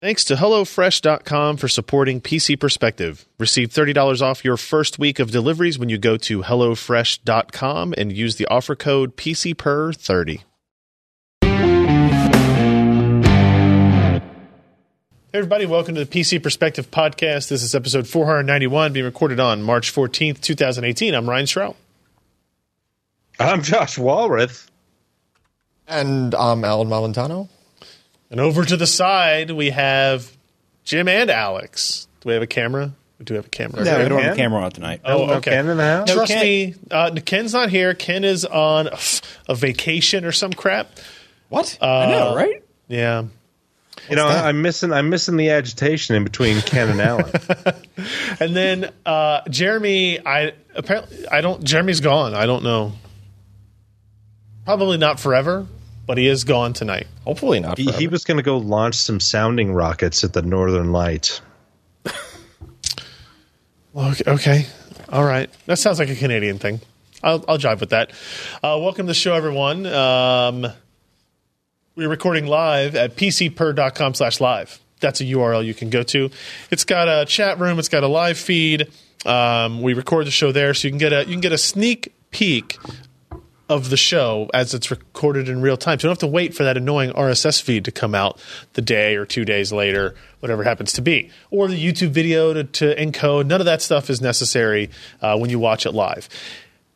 Thanks to HelloFresh.com for supporting PC Perspective. Receive $30 off your first week of deliveries when you go to HelloFresh.com and use the offer code PCPer30. Hey, everybody, welcome to the PC Perspective Podcast. This is episode 491, being recorded on March 14th, 2018. I'm Ryan Shrout. I'm Josh Walrath. And I'm Allyn Malventano. And over to the side, we have Jim and Alex. Do we have a camera? We do have a camera. No, we don't have a camera on tonight. Oh, okay. Ken in the house? Trust Ken- me, uh, Ken's not here. Ken is on a vacation or some crap. What? I know, right? Yeah. You know, I'm missing. I'm missing the agitation in between Ken and Allyn. And then uh, Jeremy, I apparently I don't. Jeremy's gone. I don't know. Probably not forever, but he is gone tonight. Hopefully not. he, he was going to go launch some sounding rockets at the Northern Light. Okay. okay. All right. That sounds like a Canadian thing. I'll, I'll jive with that. Uh, welcome to the show, everyone. Um, we're recording live at pcper.com slash live. That's a URL you can go to. It's got a chat room. It's got a live feed. Um, we record the show there, so you can get a you can get a sneak peek of the show as it's recorded in real time. So you don't have to wait for that annoying RSS feed to come out the day or two days later, whatever happens to be, or the YouTube video to, to encode. None of that stuff is necessary uh, when you watch it live.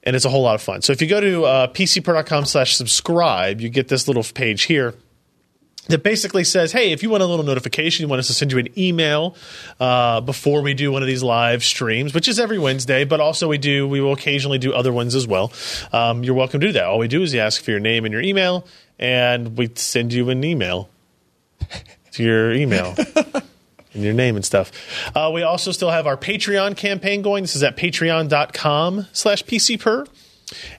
And it's a whole lot of fun. So if you go to uh, pcper.com slash subscribe, you get this little page here that basically says, hey, if you want a little notification, you want us to send you an email uh, before we do one of these live streams, which is every Wednesday, but also we do, we will occasionally do other ones as well. Um, you're welcome to do that. All we do is you ask for your name and your email, and we send you an email to your email. And your name and stuff. Uh, we also still have our Patreon campaign going. This is at patreon.com slash PCPer.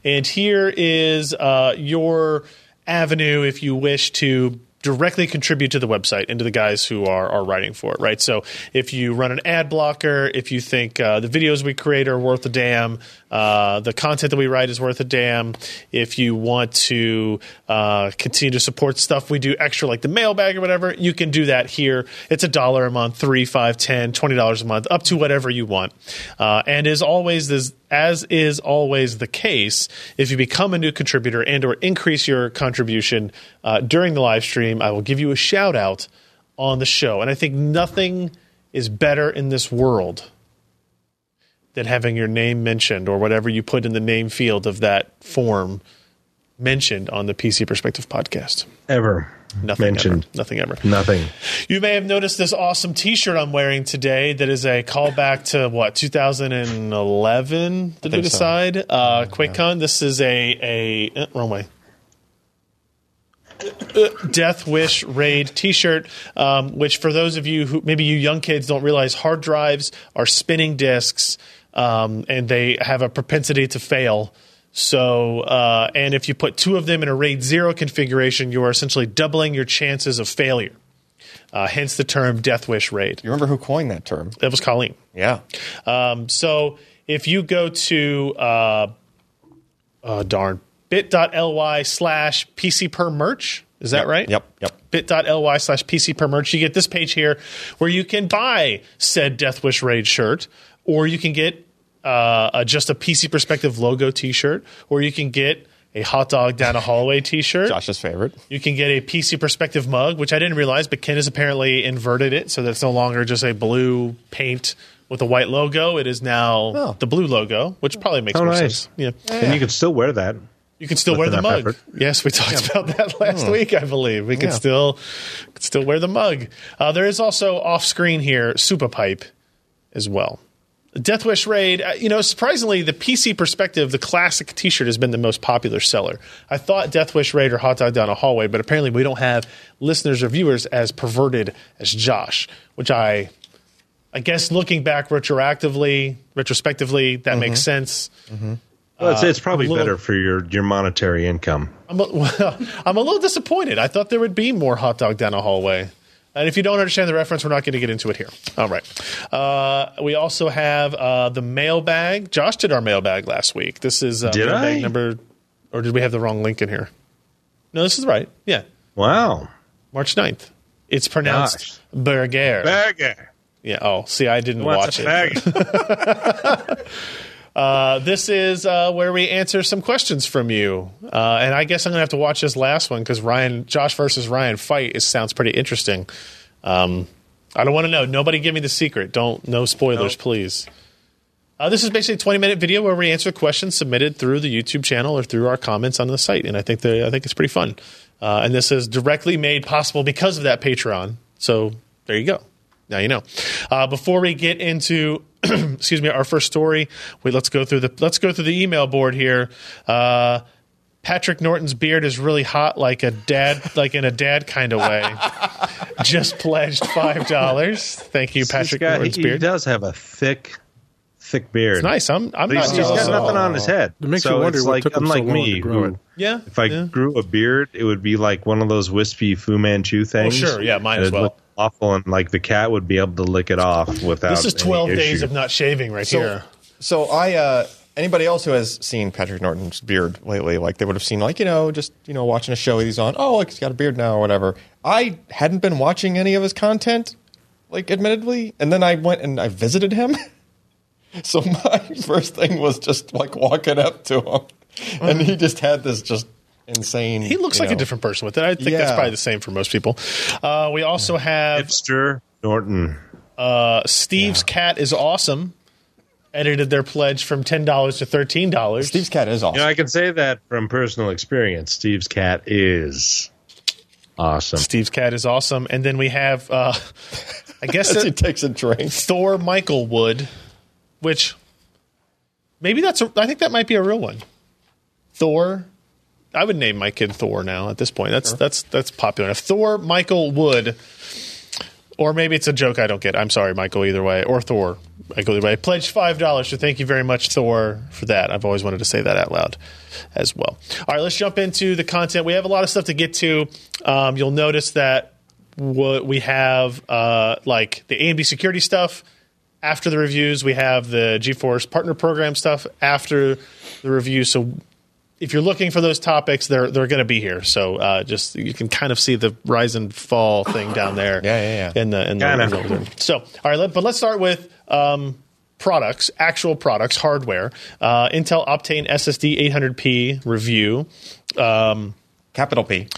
And here is uh, your avenue if you wish to directly contribute to the website and to the guys who are, are writing for it, right? So if you run an ad blocker, if you think uh, the videos we create are worth a damn, uh, the content that we write is worth a damn, if you want to uh, continue to support stuff we do extra like the mailbag or whatever, you can do that here. It's a dollar a month, three, five, ten, twenty dollars a month, up to whatever you want. Uh, and as always, this as is always the case, if you become a new contributor and or increase your contribution uh, during the live stream, I will give you a shout out on the show. And I think nothing is better in this world than having your name mentioned or whatever you put in the name field of that form mentioned on the PC Perspective podcast. Ever Nothing mentioned ever. Nothing ever. nothing. You may have noticed this awesome T-shirt I'm wearing today. That is a callback to what 2011. Did we think so. decide? Uh, QuakeCon. This is a a eh, wrong way. Death Wish Raid T-shirt, um, which for those of you who maybe you young kids don't realize, hard drives are spinning disks, um, and they have a propensity to fail. So, uh, and if you put two of them in a RAID zero configuration, you are essentially doubling your chances of failure. Uh, hence the term Death Wish Raid. you remember who coined that term? That was Colleen. Yeah. Um, so if you go to uh, uh, darn bit.ly slash PC per merch, is that right? Yep. Yep. bit.ly slash PC per merch. You get this page here where you can buy said Death Wish Raid shirt, or you can get uh, a, just a PC Perspective logo t shirt, or you can get a hot dog down a hallway t shirt. Josh's favorite. You can get a PC Perspective mug, which I didn't realize, but Ken has apparently inverted it so that it's no longer just a blue paint with a white logo. It is now Oh. the blue logo, which probably makes Oh, more nice. sense. Yeah. And you can still wear that. You can still wear the mug. effort. Yes, we talked about that last week, I believe. We can Yeah. still can still wear the mug. Uh, there is also off screen here Super Pipe as well. Death Wish Raid, uh, you know, surprisingly, the PC perspective, the classic t shirt has been the most popular seller. I thought Death Wish Raid or Hot Dog Down a Hallway, but apparently we don't have listeners or viewers as perverted as Josh, which I. I guess looking back retroactively, retrospectively, that makes sense. Well, it's, it's probably little- better for your, your monetary income. I'm a, well, I'm a little disappointed. I thought there would be more hot dog down a hallway. And if you don't understand the reference, we're not going to get into it here. All right. Uh, we also have uh, the mailbag. Josh did our mailbag last week. This is uh, Did mailbag I? number, or did we have the wrong link in here? No, this is right. Yeah, Wow. March 9th. It's pronounced Gosh. Berger. Burger. Yeah. Oh, see, I didn't watch it. Uh, this is uh, where we answer some questions from you, uh, and I guess I'm gonna have to watch this last one because Ryan, Josh versus Ryan fight is sounds pretty interesting. Um, I don't want to know. Nobody give me the secret. Don't no spoilers, Nope. please. Uh, this is basically a 20 minute video where we answer questions submitted through the YouTube channel or through our comments on the site, and I think the, I think it's pretty fun. Uh, and this is directly made possible because of that Patreon. So there you go. Now you know. Uh, before we get into excuse me our first story, wait, let's go through the let's go through the email board here. Uh, Patrick Norton's beard is really hot, like a dad, like in a dad kind of way. Just pledged five dollars. Thank you, Patrick got- Norton's he, beard. he does have a thick, thick beard. It's nice. I'm I'm not he's, he's jealous. got at all. nothing on his head. It makes so you wonder it's what like, took him so unlike long me, to grow who, it. Yeah. if I yeah. grew a beard, it would be like one of those wispy Fu Manchu things. sure. Yeah, mine as well. Look Awful, and like the cat would be able to lick it off without. This is any 12 days issue. of not shaving right So, here. so I, uh, anybody else who has seen Patrick Norton's beard lately, like they would have seen, like you know, just you know, watching a show he's on. Oh, like he's got a beard now or whatever. I hadn't been watching any of his content, like admittedly, and then I went and I visited him. so my first thing was just like walking up to him, and he just had this just insane. He looks you like a different person with it. I think that's probably the same for most people. Uh, we also have hipster Norton. uh, Steve's cat is awesome. Edited their pledge from ten dollars to thirteen dollars. Steve's cat is awesome. You know, I can say that from personal experience. Steve's cat is awesome. Steve's cat is awesome. And then we have, uh, I guess, he it, takes a drink. Thor Michael Wood, which maybe that's. A, I think that might be a real one. Thor. I would name my kid Thor now. At this point, that's that's that's popular enough. Thor Michael Wood, or maybe it's a joke I don't get. I'm sorry, Michael. Either way, or Thor. Michael, either way. I Pledged five dollars. So thank you very much, Thor, for that. I've always wanted to say that out loud as well. All right, let's jump into the content. We have a lot of stuff to get to. Um, you'll notice that what we have, uh, like the AMD security stuff after the reviews. We have the GeForce partner program stuff after the review. So if you're looking for those topics, they're they're going to be here. So uh, just you can kind of see the rise and fall thing down there. Yeah, yeah, yeah. In the in the Kinda. so all right, let, but let's start with. Um, Products, actual products, hardware. Uh, Intel Optane SSD 800p review. Capital P.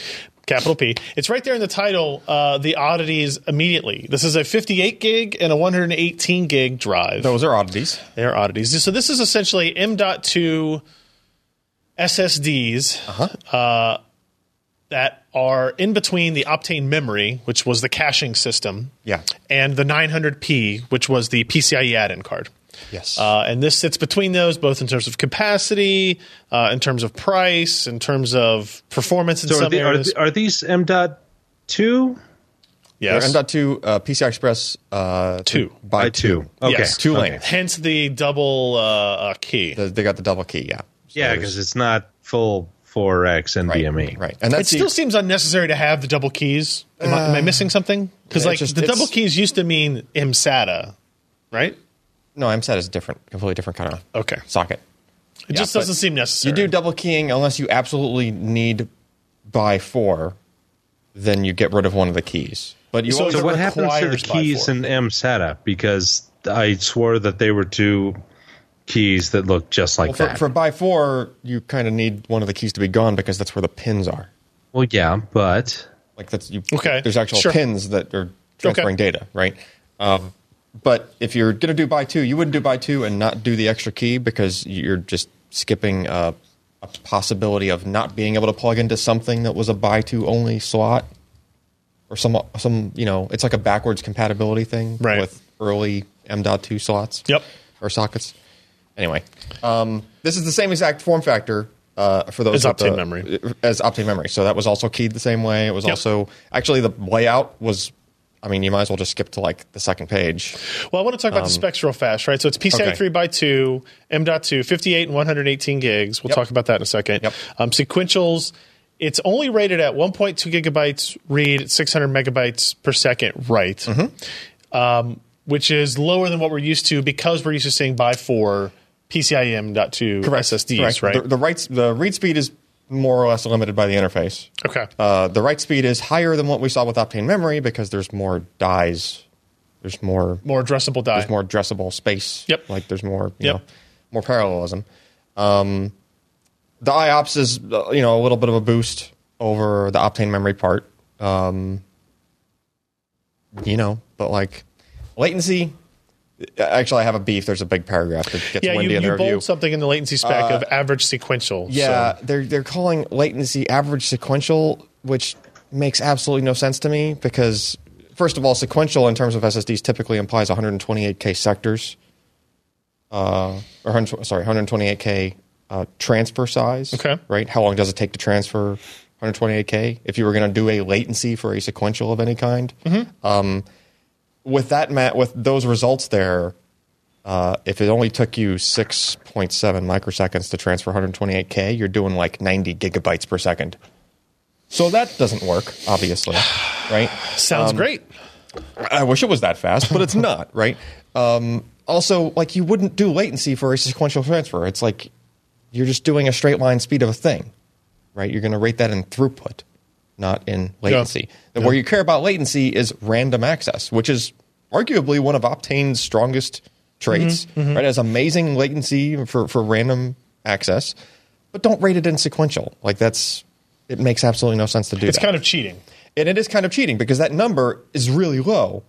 Capital P. It's right there in the title. Uh, the oddities immediately. This is a 58 gig and a 118 gig drive. Those are oddities. They're oddities. So this is essentially M.2 SSDs uh, that are in between the Optane memory, which was the caching system, Yeah. and the 900p, which was the PCIe add-in card. Yes. Uh, and this sits between those, both in terms of capacity, uh, in terms of price, in terms of performance in So are, some the, are, areas. the- are these M dot two yes. They're M.2 uh, PCI Express uh, Two. by, by two. two? Okay, Yes. Two okay. lanes. Hence the double uh, uh, key. The- They got the double key, yeah. So Yeah, because it's not full 4x right, NVMe. right, and It still the, seems unnecessary to have the double keys. Am, I, am I uh, missing something? Because it's like just- the double keys used to mean MSATA, right? no. MSAT is different, completely different kind of Okay. socket. It Yeah, just doesn't seem necessary. You do double keying unless you absolutely need by four, then you get rid of one of the keys. But you So also So what happens to the keys four. in MSATA? Because I swore that they were two keys that look just like well, for, that. for by four, you kind of need one of the keys to be gone because that's where the pins are. well, yeah, but Like that's you. Okay, There's actual sure. pins that are transferring data, right? Um, but if you're going to do by two, you wouldn't do by two and not do the extra key because you're just skipping uh, a possibility of not being able to plug into something that was a by two only slot, or some some you know it's like a backwards compatibility thing Right. with early M.2 slots. Yep. Or sockets. Anyway, um, this is the same exact form factor uh, for those As with the- Optane memory. as Optane memory. So that was also keyed the same way. It was Yep. also actually the layout was. I mean, you might as well just skip to like the second page. Well, I want to talk about the specs real fast, right? So it's PCI Um, okay. 3 by 2 M.2, 58 and 118 gigs. We'll Yep. talk about that in a second. Yep. Um, sequentials, it's only rated at 1.2 gigabytes read, 600 megabytes per second write, Mm-hmm. um, which is lower than what we're used to because we're used to seeing by 4 PCIe M.2 SSDs, Correct. right? The, the, write, the read speed is more or less limited by the interface. Okay. Uh, the write speed is higher than what we saw with Optane memory because there's more dies. There's more more addressable die. there's more addressable space. Yep. Like there's more you Yep. know more parallelism. Um, the IOPS is uh, you know a little bit of a boost over the Optane memory part. Um, you know, but like latency. Actually, I have a beef. There's a big paragraph that gets yeah, windy you, in the you review. something in the latency spec of average sequential. Yeah, so- they're they're calling latency average sequential, which makes absolutely no sense to me because first of all, sequential in terms of SSDs typically implies 128k sectors, uh, or 100 sorry, 128k uh, transfer size. Okay. right? How long does it take to transfer 128k? If you were going to do a latency for a sequential of any kind, um, with that ma- with those results there, uh, if it only took you 6.7 microseconds to transfer 128k, you're doing like 90 gigabytes per second. So that doesn't work, obviously, right? sounds Um, great. I wish it was that fast, but it's not, right? Um, also, like you wouldn't do latency for a sequential transfer. It's like you're just doing a straight line speed of a thing, right? You're going to rate that in throughput, not in latency. And Where you care about latency is random access, which is arguably one of Optane's strongest traits, right? It has amazing latency for, for random access, but don't rate it in sequential. Like that's, it makes absolutely no sense to do It's that. kind of cheating. and it is kind of cheating because that number is really low.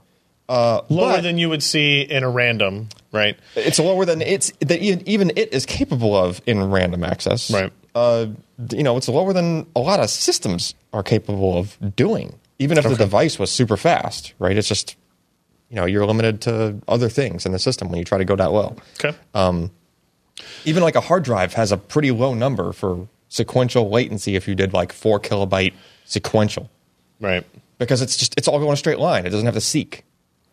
Uh, Lower but than you would see in a random, right? it's lower than it's that even, even it is capable of in random access. Right. Uh, you know, it's lower than a lot of systems are capable of doing. Even if the device was super fast, right? It's just you know you're limited to other things in the system when you try to go that low. Okay. Even like a hard drive has a pretty low number for sequential latency if you did like four kilobyte sequential right. because it's just it's all going a straight line. It doesn't have to seek.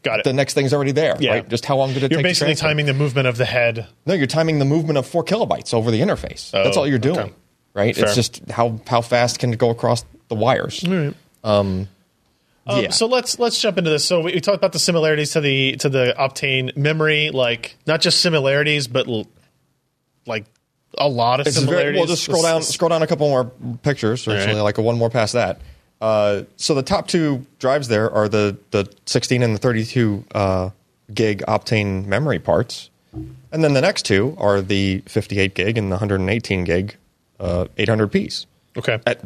Got it. The next thing's already there, Yeah. right? Just how long did it take? You're take? to basically timing the movement of the head. No, you're timing the movement of four kilobytes over the interface. That's Oh, all you're doing, okay. right? Fair. It's just how how fast can it go across the wires? Um, Um, yeah. So let's let's jump into this. So we, we talked about the similarities to the to the Optane memory, like not just similarities, but l- like a lot of It's very, similarities. well, just scroll down, scroll down a couple more pictures. Actually, right. like a one more past that. Uh, so the top two drives there are the the 16 and the 32 uh, gig Optane memory parts, and then the next two are the 58 gig and the 118 gig uh, 800 piece. Okay. At-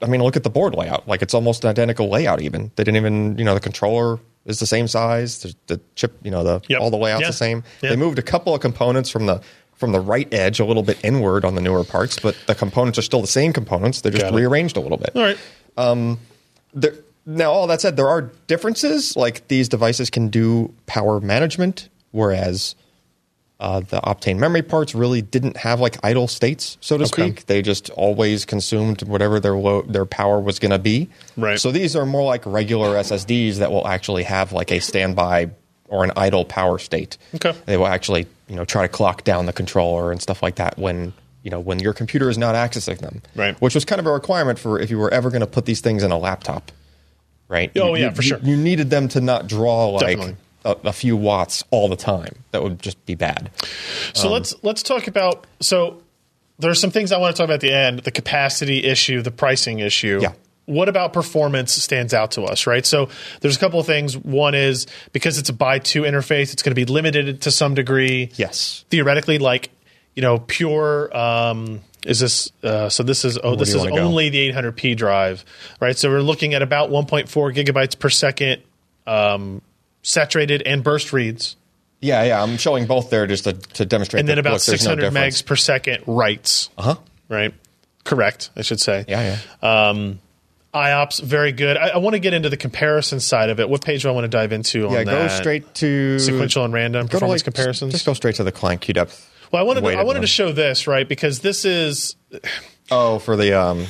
I mean, look at the board layout. Like it's almost an identical layout. Even they didn't even, you know, the controller is the same size. The, the chip, you know, the Yep. all the layouts Yeah. the same. Yeah. They moved a couple of components from the from the right edge a little bit inward on the newer parts, but the components are still the same components. They're just rearranged a little bit. All right. There, now, all that said, there are differences. Like these devices can do power management, whereas uh, the Optane memory parts really didn't have like idle states, so to Okay. speak. They just always consumed whatever their lo- their power was going to be. Right. So these are more like regular SSDs that will actually have like a standby or an idle power state. Okay. They will actually you know try to clock down the controller and stuff like that when you know when your computer is not accessing them. Right. Which was kind of a requirement for if you were ever going to put these things in a laptop. Right. Oh, You- yeah, you- for sure. You needed them to not draw like a, a few watts all the time. That would just be bad. So um, let's let's talk about so there's some things I want to talk about at the end, the capacity issue, the pricing issue. Yeah. What about performance stands out to us, right? So there's a couple of things. One is because it's a by two interface, it's going to be limited to some degree. Yes. Theoretically, like, you know, pure um is this uh, so this is oh this is wanna go? only the 800p drive, right? So we're looking at about 1.4 gigabytes per second um, saturated and burst reads. Yeah, yeah. I'm showing both there just to, to demonstrate. and then that, about look, there's no 600 difference. megs per second writes. Uh huh. Right? Correct, I should say. Yeah, yeah. IOPS, very good. I, I want to get into the comparison side of it. What page do I want to dive into on yeah, go that? straight to sequential and random go performance like, comparisons. Just go straight to the client Q depth. Well, I wanted to, I wanted to show this right because this is Oh, for the um.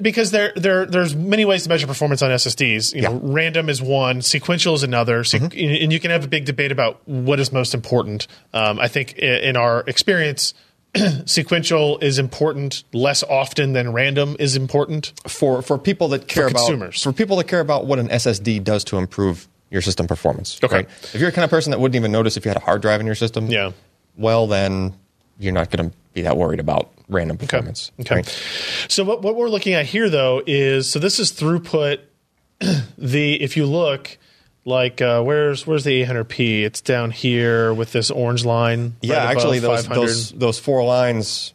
because there there there's many ways to measure performance on SSDs. You know, random is one, sequential is another, Se- Mm-hmm. and you can have a big debate about what is most important. Um, I think in our experience. sequential is important less often than random is important. for for people that care about consumers. for people that care about what an SSD does to improve your system performance. Okay. Right? If you're the kind of person that wouldn't even notice if you had a hard drive in your system, Yeah. Well, then you're not going to be that worried about random performance. Okay. right? So what what we're looking at here though is so this is throughput. the if you look like uh, where's where's the 800p? It's down here with this orange line. Yeah, right actually, those 500. those those four lines.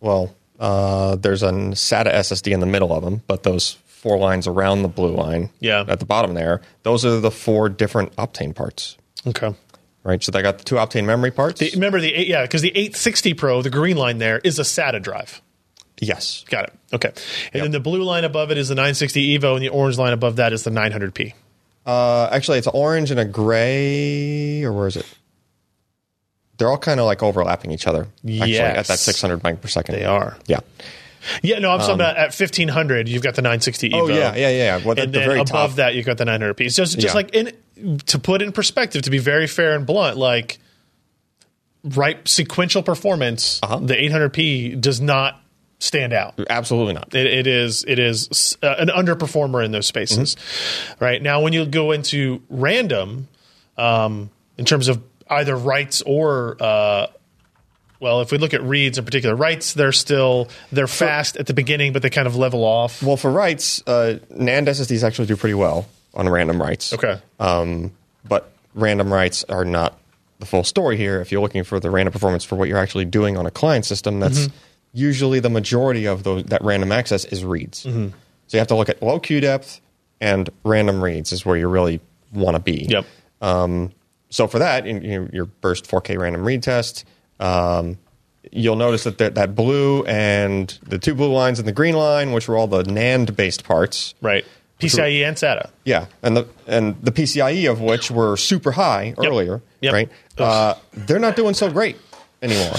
Well, uh, there's a SATA SSD in the middle of them, but those four lines around the blue line, Yeah. at the bottom there, those are the four different Optane parts, okay. Right? So they got the two Optane memory parts. Remember the eight, yeah because the 860 Pro, the green line there is a SATA drive. yes, Got it. Okay. And then the blue line above it is the 960 Evo, and the orange line above that is the 900p. uh, actually, it's orange and a gray, or where is it? They're all kind of like overlapping each other. Actually, at that 600 meg per second. They are. Yeah. Yeah, no, I'm talking about at 1500, you've got the 960 Evo. Um, Oh yeah, yeah, yeah. Well, at and the then very above top. that, you've got the 900p. It's just, just Yeah. like in to put in perspective, to be very fair and blunt, like right sequential performance, Uh-huh. the 800p does not stand out. Absolutely not. It, it is it is uh, an underperformer in those spaces, Mm-hmm. right? Now, when you go into random, um, in terms of either writes or uh, well, if we look at reads in particular, writes they're still they're fast at the beginning, but they kind of level off. Well, for writes, uh, NAND SSDs actually do pretty well on random writes. Okay. Um, but random writes are not the full story here. If you're looking for the random performance for what you're actually doing on a client system, that's Mm-hmm. usually the majority of those, that random access is reads. Mm-hmm. So you have to look at low queue depth and random reads is where you really want to be. Yep. Um, so for that, in, you know, your burst 4K random read test, um, you'll notice that that that blue and the two blue lines and the green line, which were all the NAND based parts, Right. PCIe and SATA. yeah, and the and the PCIe of which were super high earlier, Yep. right? Uh, they're not doing so great anymore,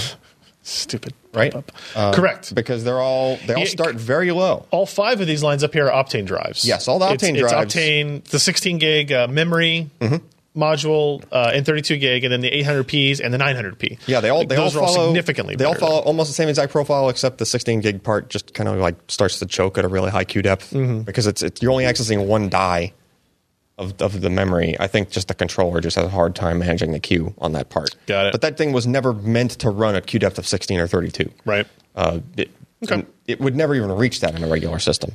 Stupid. right? Uh, Correct. because they're all they all Yeah, start very low. All five of these lines up here are Optane drives. Yes, all the It's- Optane it's, drives. Optane, the 16 gig uh, memory module uh, and 32 gig, and then the 800Ps and the 900P. Yeah, they all Like, they all are follow all significantly. They all follow almost the same exact profile, except the 16 gig part just kind of like starts to choke at a really high queue depth Mm-hmm. because it's, it's you're only accessing one die of of the memory. I think just the controller just has a hard time managing the queue on that part. Got it. But that thing was never meant to run at queue depth of 16 or 32. Right. Uh, it, Okay. it would never even reach that in a regular system.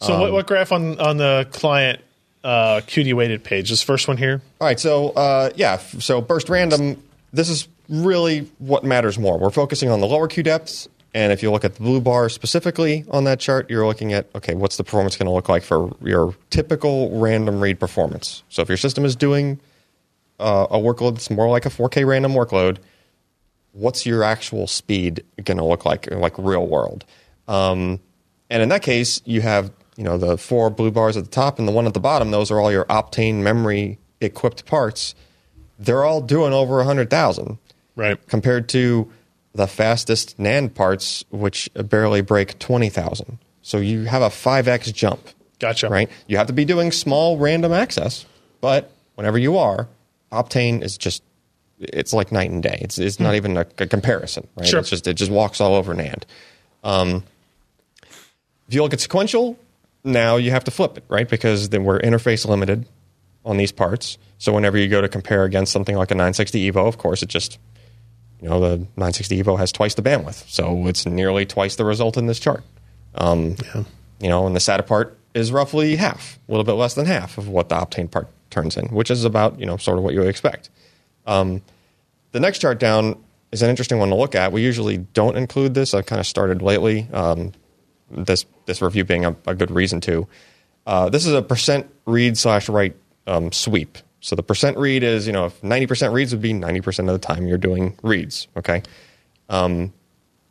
So Um, what, what graph on on the client uh, QD weighted page? This first one here. All right, so uh, yeah, so burst random. This is really what matters more. We're focusing on the lower Q depths, and if you look at the blue bar specifically on that chart, you're looking at okay, what's the performance going to look like for your typical random read performance? So if your system is doing uh, a workload that's more like a 4K random workload, what's your actual speed going to look like, like real world? Um, and in that case, you have you know the four blue bars at the top and the one at the bottom. Those are all your Optane memory equipped parts. They're all doing over a hundred thousand, Right. compared to the fastest NAND parts, which barely break twenty thousand. So you have a five x jump. Gotcha. Right. You have to be doing small random access, but whenever you are, Optane is just it's like night and day. It's it's not even a, a comparison. Right. Hmm. Sure. It's just it just walks all over NAND. Um, if you look at sequential, now you have to flip it, right? Because then we're interface limited on these parts. So whenever you go to compare against something like a 960 Evo, of course, it just you know the 960 Evo has twice the bandwidth, so it's nearly twice the result in this chart. Um, You know, and the SATA part is roughly half, a little bit less than half of what the Optane part turns in, which is about you know sort of what you would expect. Um, the next chart down is an interesting one to look at. We usually don't include this. I've kind of started lately. Um, this this review being a, a good reason to. Uh, this is a percent read slash write um, sweep. So the percent read is you know if ninety percent reads would be ninety percent of the time you're doing reads. Okay. Um,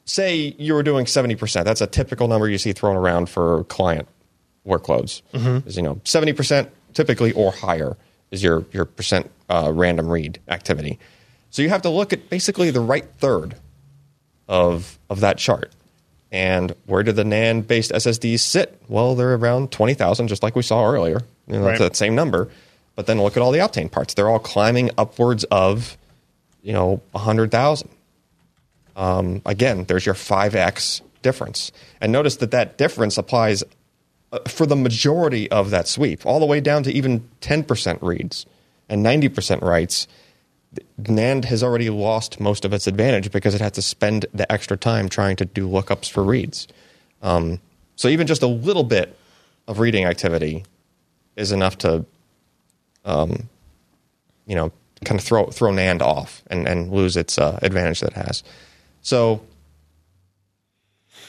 say you were doing seventy percent. That's a typical number you see thrown around for client workloads. Is you know seventy percent typically or higher is your your percent uh, random read activity. So you have to look at basically the right third of of that chart. And where do the NAND based SSDs sit? Well, they're around 20,000, just like we saw earlier. You know, Right. That's that same number. But then look at all the Optane parts. They're all climbing upwards of, you know, 100,000. Um, again, there's your 5x difference. And notice that that difference applies uh, for the majority of that sweep, all the way down to even 10% reads and 90% writes. NAND has already lost most of its advantage because it has to spend the extra time trying to do lookups for reads. Um, so even just a little bit of reading activity is enough to, um, you know, kind of throw throw NAND off and, and lose its uh, advantage that it has. So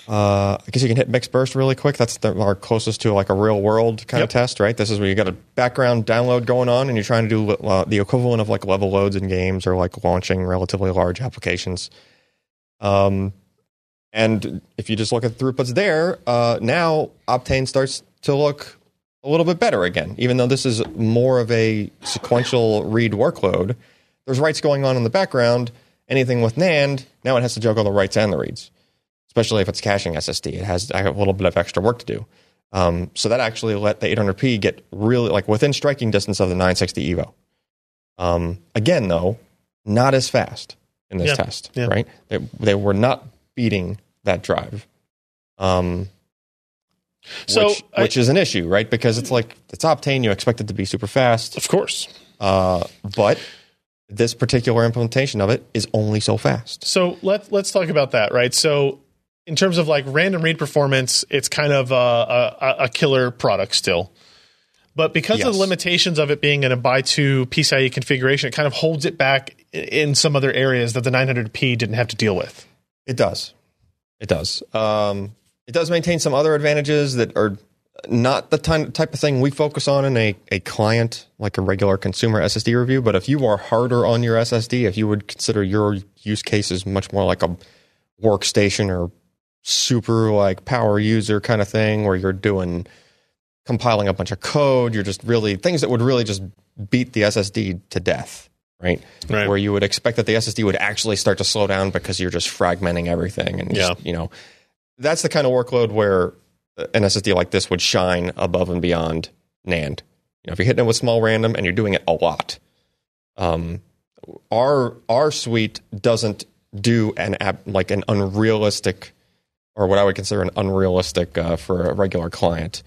uh, I guess you can hit mixed burst really quick. That's the, our closest to like a real world kind Yep. of test, right? This is where you got a background download going on, and you're trying to do uh, the equivalent of like level loads in games or like launching relatively large applications. Um, and if you just look at the throughputs there, uh, now Optane starts to look a little bit better again. Even though this is more of a sequential read workload, there's writes going on in the background. Anything with NAND, now it has to juggle the writes and the reads especially if it's caching SSD. It has a little bit of extra work to do. Um, so that actually let the 800p get really like within striking distance of the 960 Evo. Um, again, though, not as fast in this Yeah, test, yeah. right? They, they were not beating that drive. Um, So which, I- which is an issue, right? Because it's like it's Optane, you expect it to be super fast, Of course. uh, but this particular implementation of it is only so fast. So let's let's talk about that, right? So in terms of like random read performance, it's kind of a, a, a killer product still. But because of the limitations of it being in a by two PCIe configuration, it kind of holds it back in some other areas that the 900p didn't have to deal with. It does. It does. Um, it does maintain some other advantages that are not the ty- type of thing we focus on in a, a client, like a regular consumer SSD review. But if you are harder on your SSD, if you would consider your use cases much more like a workstation or super like power user kind of thing, where you're doing compiling a bunch of code, you're just really things that would really just beat the SSD to death, right? Right. Where you would expect that the SSD would actually start to slow down because you're just fragmenting everything and just, Yeah. you know, that's the kind of workload where an SSD like this would shine above and beyond NAND. You know, if you're hitting it with small random and you're doing it a lot, um, our our suite doesn't do an app like an unrealistic or what I would consider an unrealistic uh, for a regular client.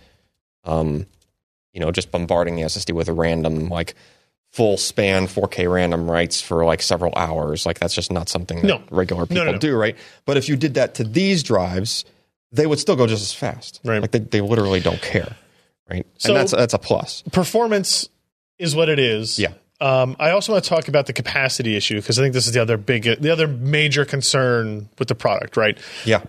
Um, you know, just bombarding the SSD with a random like full span 4K random writes for like several hours. Like that's just not something that No. regular people no, no. do, right? But if you did that to these drives, they would still go just as fast. Right. Like they, they literally don't care, right? So- and that's that's a plus. Performance is what it is. Yeah. Um, I also want to talk about the capacity issue because I think this is the other big, the other major concern with the product, right? Yeah.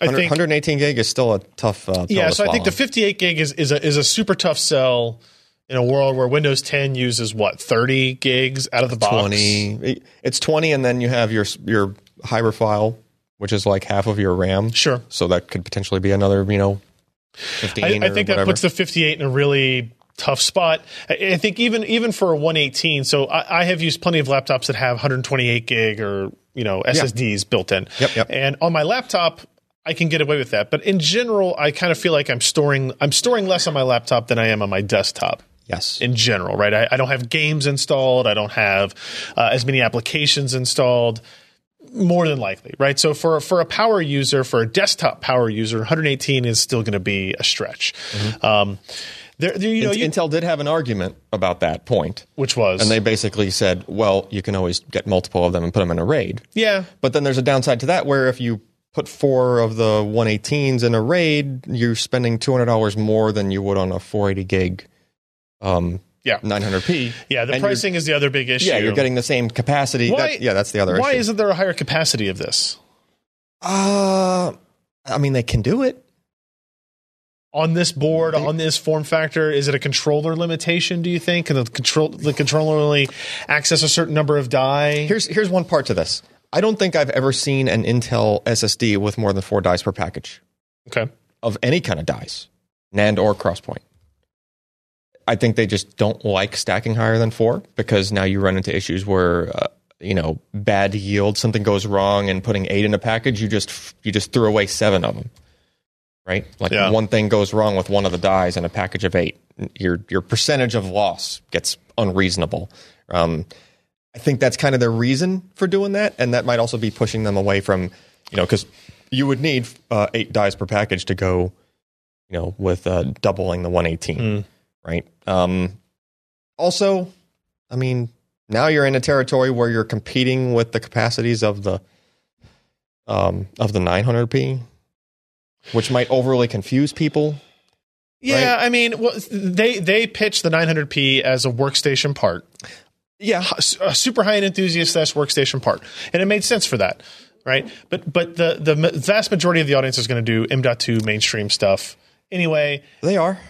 I think 118 gig is still a tough. Uh, Yeah, to so I think the 58 gig is, is a is a super tough sell in a world where Windows 10 uses what 30 gigs out of the box. 20 it's 20 and then you have your your hiberfile which is like half of your ram Sure, so that could potentially be another you know 15 I, I think that puts the 58 in a really tough spot. I, I think even even for a 118. So I, I have used plenty of laptops that have 128 gig or you know SSDs built in. Yep, yep. And on my laptop. I can get away with that, but in general, I kind of feel like I'm storing I'm storing less on my laptop than I am on my desktop. yes in general, right? I, I don't have games installed. I don't have uh, as many applications installed. More than likely, right? So for for a power user, for a desktop power user, 118 is still going to be a stretch. Um, there, there, you know, you, Intel did have an argument about that point which was and they basically said well you can always get multiple of them and put them in a raid yeah, but then there's a downside to that where if you put four of the 118s in a raid you're spending $200 more than you would on a 480 gig um, yeah, 900p yeah. The And pricing is the other big issue. Yeah, you're getting the same capacity. Why- That- yeah, that's the other Why issue. isn't there a higher capacity of this uh, I mean, they can do it. on this board on this form factor? Is it a controller limitation? Do you think can the control the controller only access a certain number of die? Here's here's one part to this. I don't think I've ever seen an Intel SSD with more than four dies per package okay, of any kind of dies, NAND or Crosspoint. I think they just don't like stacking higher than four because now you run into issues where uh, you know bad yield, something goes wrong, and putting eight in a package, you just you just threw away seven of them. Right, like Yeah. one thing goes wrong with one of the dies in a package of eight, your your percentage of loss gets unreasonable. Um, I think that's kind of their reason for doing that, and that might also be pushing them away from, you know, because you would need uh, eight dies per package to go, you know, with uh, doubling the 118, Mm. right? Um, also, I mean, now you're in a territory where you're competing with the capacities of the um, of the 900p, which might overly confuse people. Yeah, I mean, well, they they pitch the 900p as a workstation part, Yeah, a super high end enthusiast slash workstation part, and it made sense for that, right? But but the the vast majority of the audience is going to do M.2 mainstream stuff anyway. they are.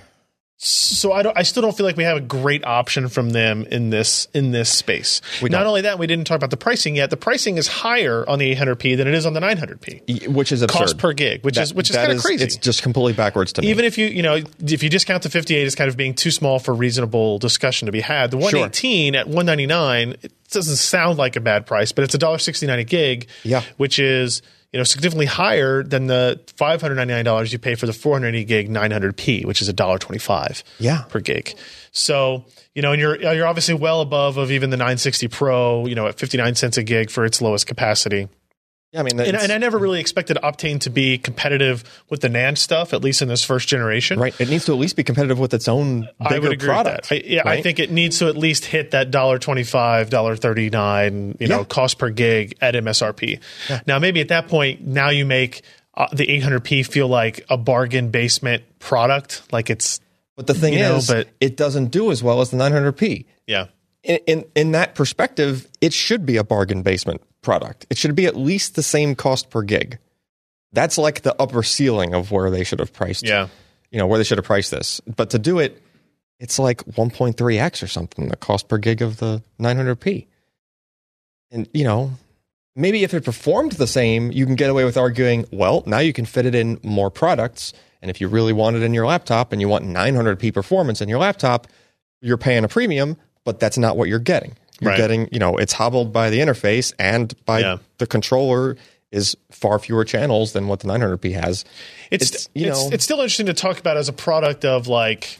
So I don't. I still don't feel like we have a great option from them in this in this space. We Not don't. only that, we didn't talk about the pricing yet. The pricing is higher on the 800p than it is on the 900p, Which is absurd. Cost per gig, which is which is kind of crazy. It's just completely backwards to me. even if you you know if you discount the 58 as kind of being too small for reasonable discussion to be had the 118 at 199 it doesn't sound like a bad price but it's $1.69 a gig Yeah. which is you know significantly higher than the $599 you pay for the 480 gig 900p which is $1.25 Yeah. per gig so you know and you're you're obviously well above of even the 960 pro you know at 59 cents a gig for its lowest capacity yeah, I mean, and, and I never really expected Optane to be competitive with the NAND stuff, at least in this first generation. right. It needs to at least be competitive with its own bigger I would agree product. I, yeah, I think it needs to at least hit that dollar twenty five, dollar thirty nine, you know, Yeah. cost per gig at MSRP. Now, maybe at that point, now you make uh, the 800p feel like a bargain basement product, like it's But the thing you know, is, but- it doesn't do as well as the 900p. yeah, In, in in that perspective, it should be a bargain basement product. It should be at least the same cost per gig. That's like the upper ceiling of where they should have priced. yeah. you know where they should have priced this. But to do it, it's like 1.3x or something the cost per gig of the 900p. And you know, maybe if it performed the same, you can get away with arguing, well, now you can fit it in more products. And if you really want it in your laptop and you want 900p performance in your laptop, you're paying a premium, but that's not what you're getting. You're Right. getting, you know, it's hobbled by the interface and by Yeah. the controller is far fewer channels than what the 900p has. It's It's, it's, you know- it's still interesting to talk about as a product of like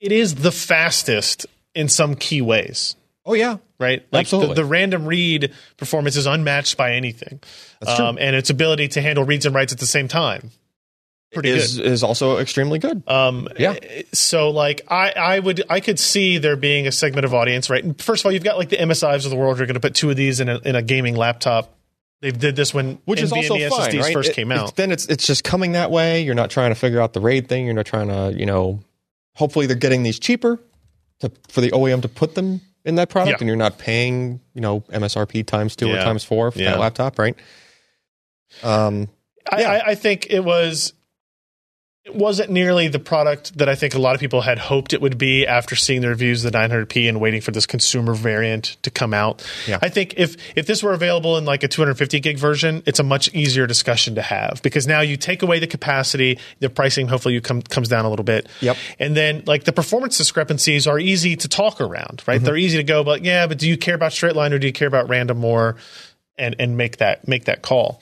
it is the fastest in some key ways. Oh yeah, right? Like the, Absolutely. the random read performance is unmatched by anything, That's true. um, and its ability to handle reads and writes at the same time, pretty is good. is also extremely good. Um, Yeah. So like I, I would I could see there being a segment of audience, right? First of all, you've got like the MSIs of the world who are going to put two of these in a, in a gaming laptop. They did this when which is also NVMe fine, SSDs right? first It- came it's- out. Then it's it's just coming that way. You're not trying to figure out the RAID thing. You're not trying to you know. Hopefully, they're getting these cheaper to, for the OEM to put them in that product, Yeah. and you're not paying you know MSRP times two or times four for Yeah. that laptop, right? Um, I, Yeah. I, I think it was it wasn't nearly the product that I think a lot of people had hoped it would be after seeing the reviews of the 900p and waiting for this consumer variant to come out. Yeah. I think if if this were available in like a 250 gig version, it's a much easier discussion to have because now you take away the capacity, the pricing hopefully you come comes down a little bit. Yep. And then like the performance discrepancies are easy to talk around, right? Mm-hmm. They're easy to go, but yeah, but do you care about straight line or do you care about random more? And, and make that make that call.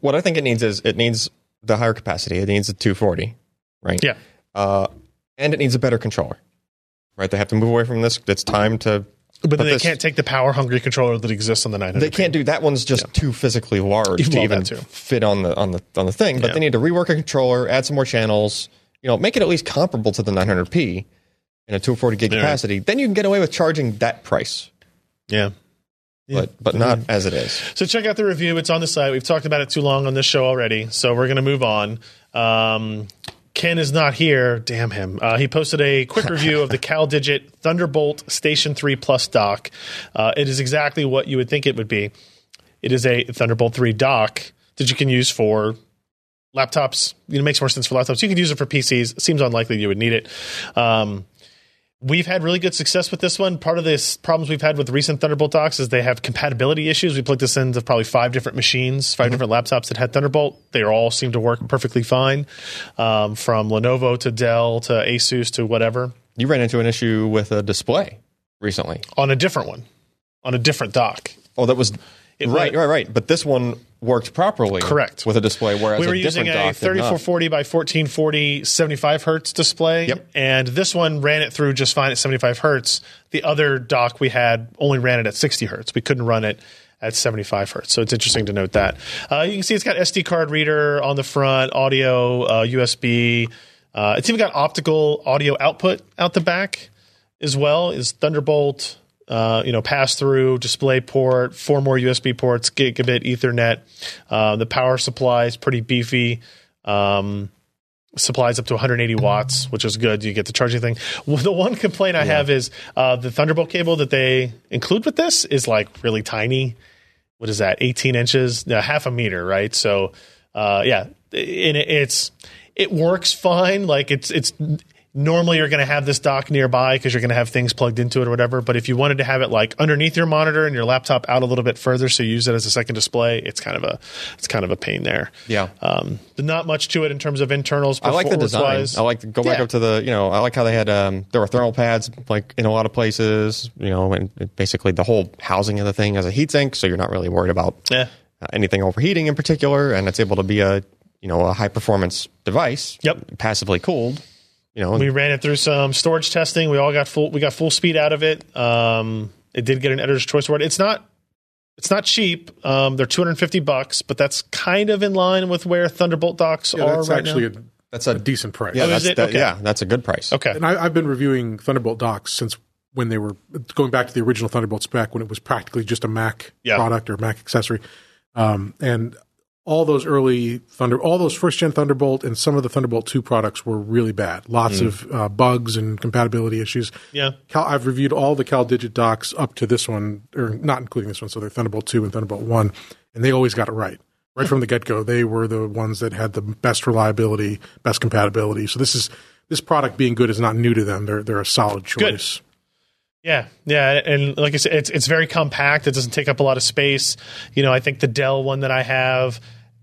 what I think it needs is it needs the higher capacity. It needs a 240, right? Yeah. Uh, and it needs a better controller, right? They have to move away from this. It's time to. But, then they this- can't take the power hungry controller that exists on the 900. They can't do that. One's just too physically large Well, to even fit on the on the on the thing. But Yeah. they need to rework a controller, add some more channels. You know, make it at least comparable to the 900p in a 240 gig Yeah. capacity. Then you can get away with charging that price, Yeah. But but not as it is. So check out the review. It's on the site. We've talked about it too long on this show already, so we're going to move on. Um, Ken is not here. Damn him. Uh, he posted a quick review of the CalDigit Thunderbolt Station 3 Plus dock. Uh, it is exactly what you would think it would be. It is a Thunderbolt 3 dock that you can use for laptops. It makes more sense for laptops. You can use it for PCs. It seems unlikely you would need it. Um, We've had really good success with this one. Part of this problems we've had with recent Thunderbolt docks is they have compatibility issues. We plugged this into probably five different machines, 5 different laptops that had Thunderbolt. They all seem to work perfectly fine, um, from Lenovo to Dell to Asus to whatever, You ran into an issue with a display recently. on a different one, on a different dock. Oh, that was It right, wa- right, right. But this one worked properly, Correct. with a display. Whereas we were a using a dock did not. 3440 by 1440 75 hertz display Yep. and this one ran it through just fine at 75 hertz the other dock we had only ran it at 60 hertz we couldn't run it at 75 hertz so it's interesting to note that uh, you can see it's got sd card reader on the front audio uh, usb uh, it's even got optical audio output out the back as well is thunderbolt uh, you know, pass through, display port, four more USB ports, gigabit Ethernet. Uh, the power supply is pretty beefy. Um, supplies up to 180 watts, which is good. You get the charging thing. Well, the one complaint I have is uh, the Thunderbolt cable that they include with this is like really tiny. What is that? 18 inches, no, half a meter, right? So, uh, yeah, and it, it's it works fine. Like it's it's normally you're going to have this dock nearby because you're going to have things plugged into it or whatever. But if you wanted to have it like underneath your monitor and your laptop out a little bit further, so you use it as a second display, it's kind of a it's kind of a pain there. Yeah. Um, not much to it in terms of internals. I like the design. performance-wise. I like to go back Yeah. up to the, you know, I like how they had, um, there were thermal pads like in a lot of places, you know, and basically the whole housing of the thing as a heatsink. So you're not really worried about Yeah. uh, anything overheating in particular. And it's able to be a, you know, a high performance device. Yep. Passively cooled, you know, We ran it through some storage testing. We all got full. We got full speed out of it. Um, it did get an editor's choice award. It's not. It's not cheap. Um, they're 250 bucks, but that's kind of in line with where Thunderbolt docks Yeah, are that's right actually now. a, that's a a, decent price. yeah, Oh, is that's, it? that- Okay. yeah, that's a good price. Okay. And I, I've been reviewing Thunderbolt docks since when they were going back to the original Thunderbolt spec when it was practically just a Mac Yeah. product or Mac accessory. Um, and all those early Thunder, all those first gen Thunderbolt and some of the Thunderbolt 2 products were really bad. Lots of uh, bugs and compatibility issues. Yeah. Cal, I've reviewed all the CalDigit docks up to this one, or not including this one. So they're Thunderbolt 2 and Thunderbolt 1, and they always got it right. Right from the get go, they were the ones that had the best reliability, best compatibility. So this is this product being good is not new to them. They're they're a solid choice. Good. Yeah, yeah, and like I said, it's it's very compact. It doesn't take up a lot of space. You know, I think the Dell one that I have,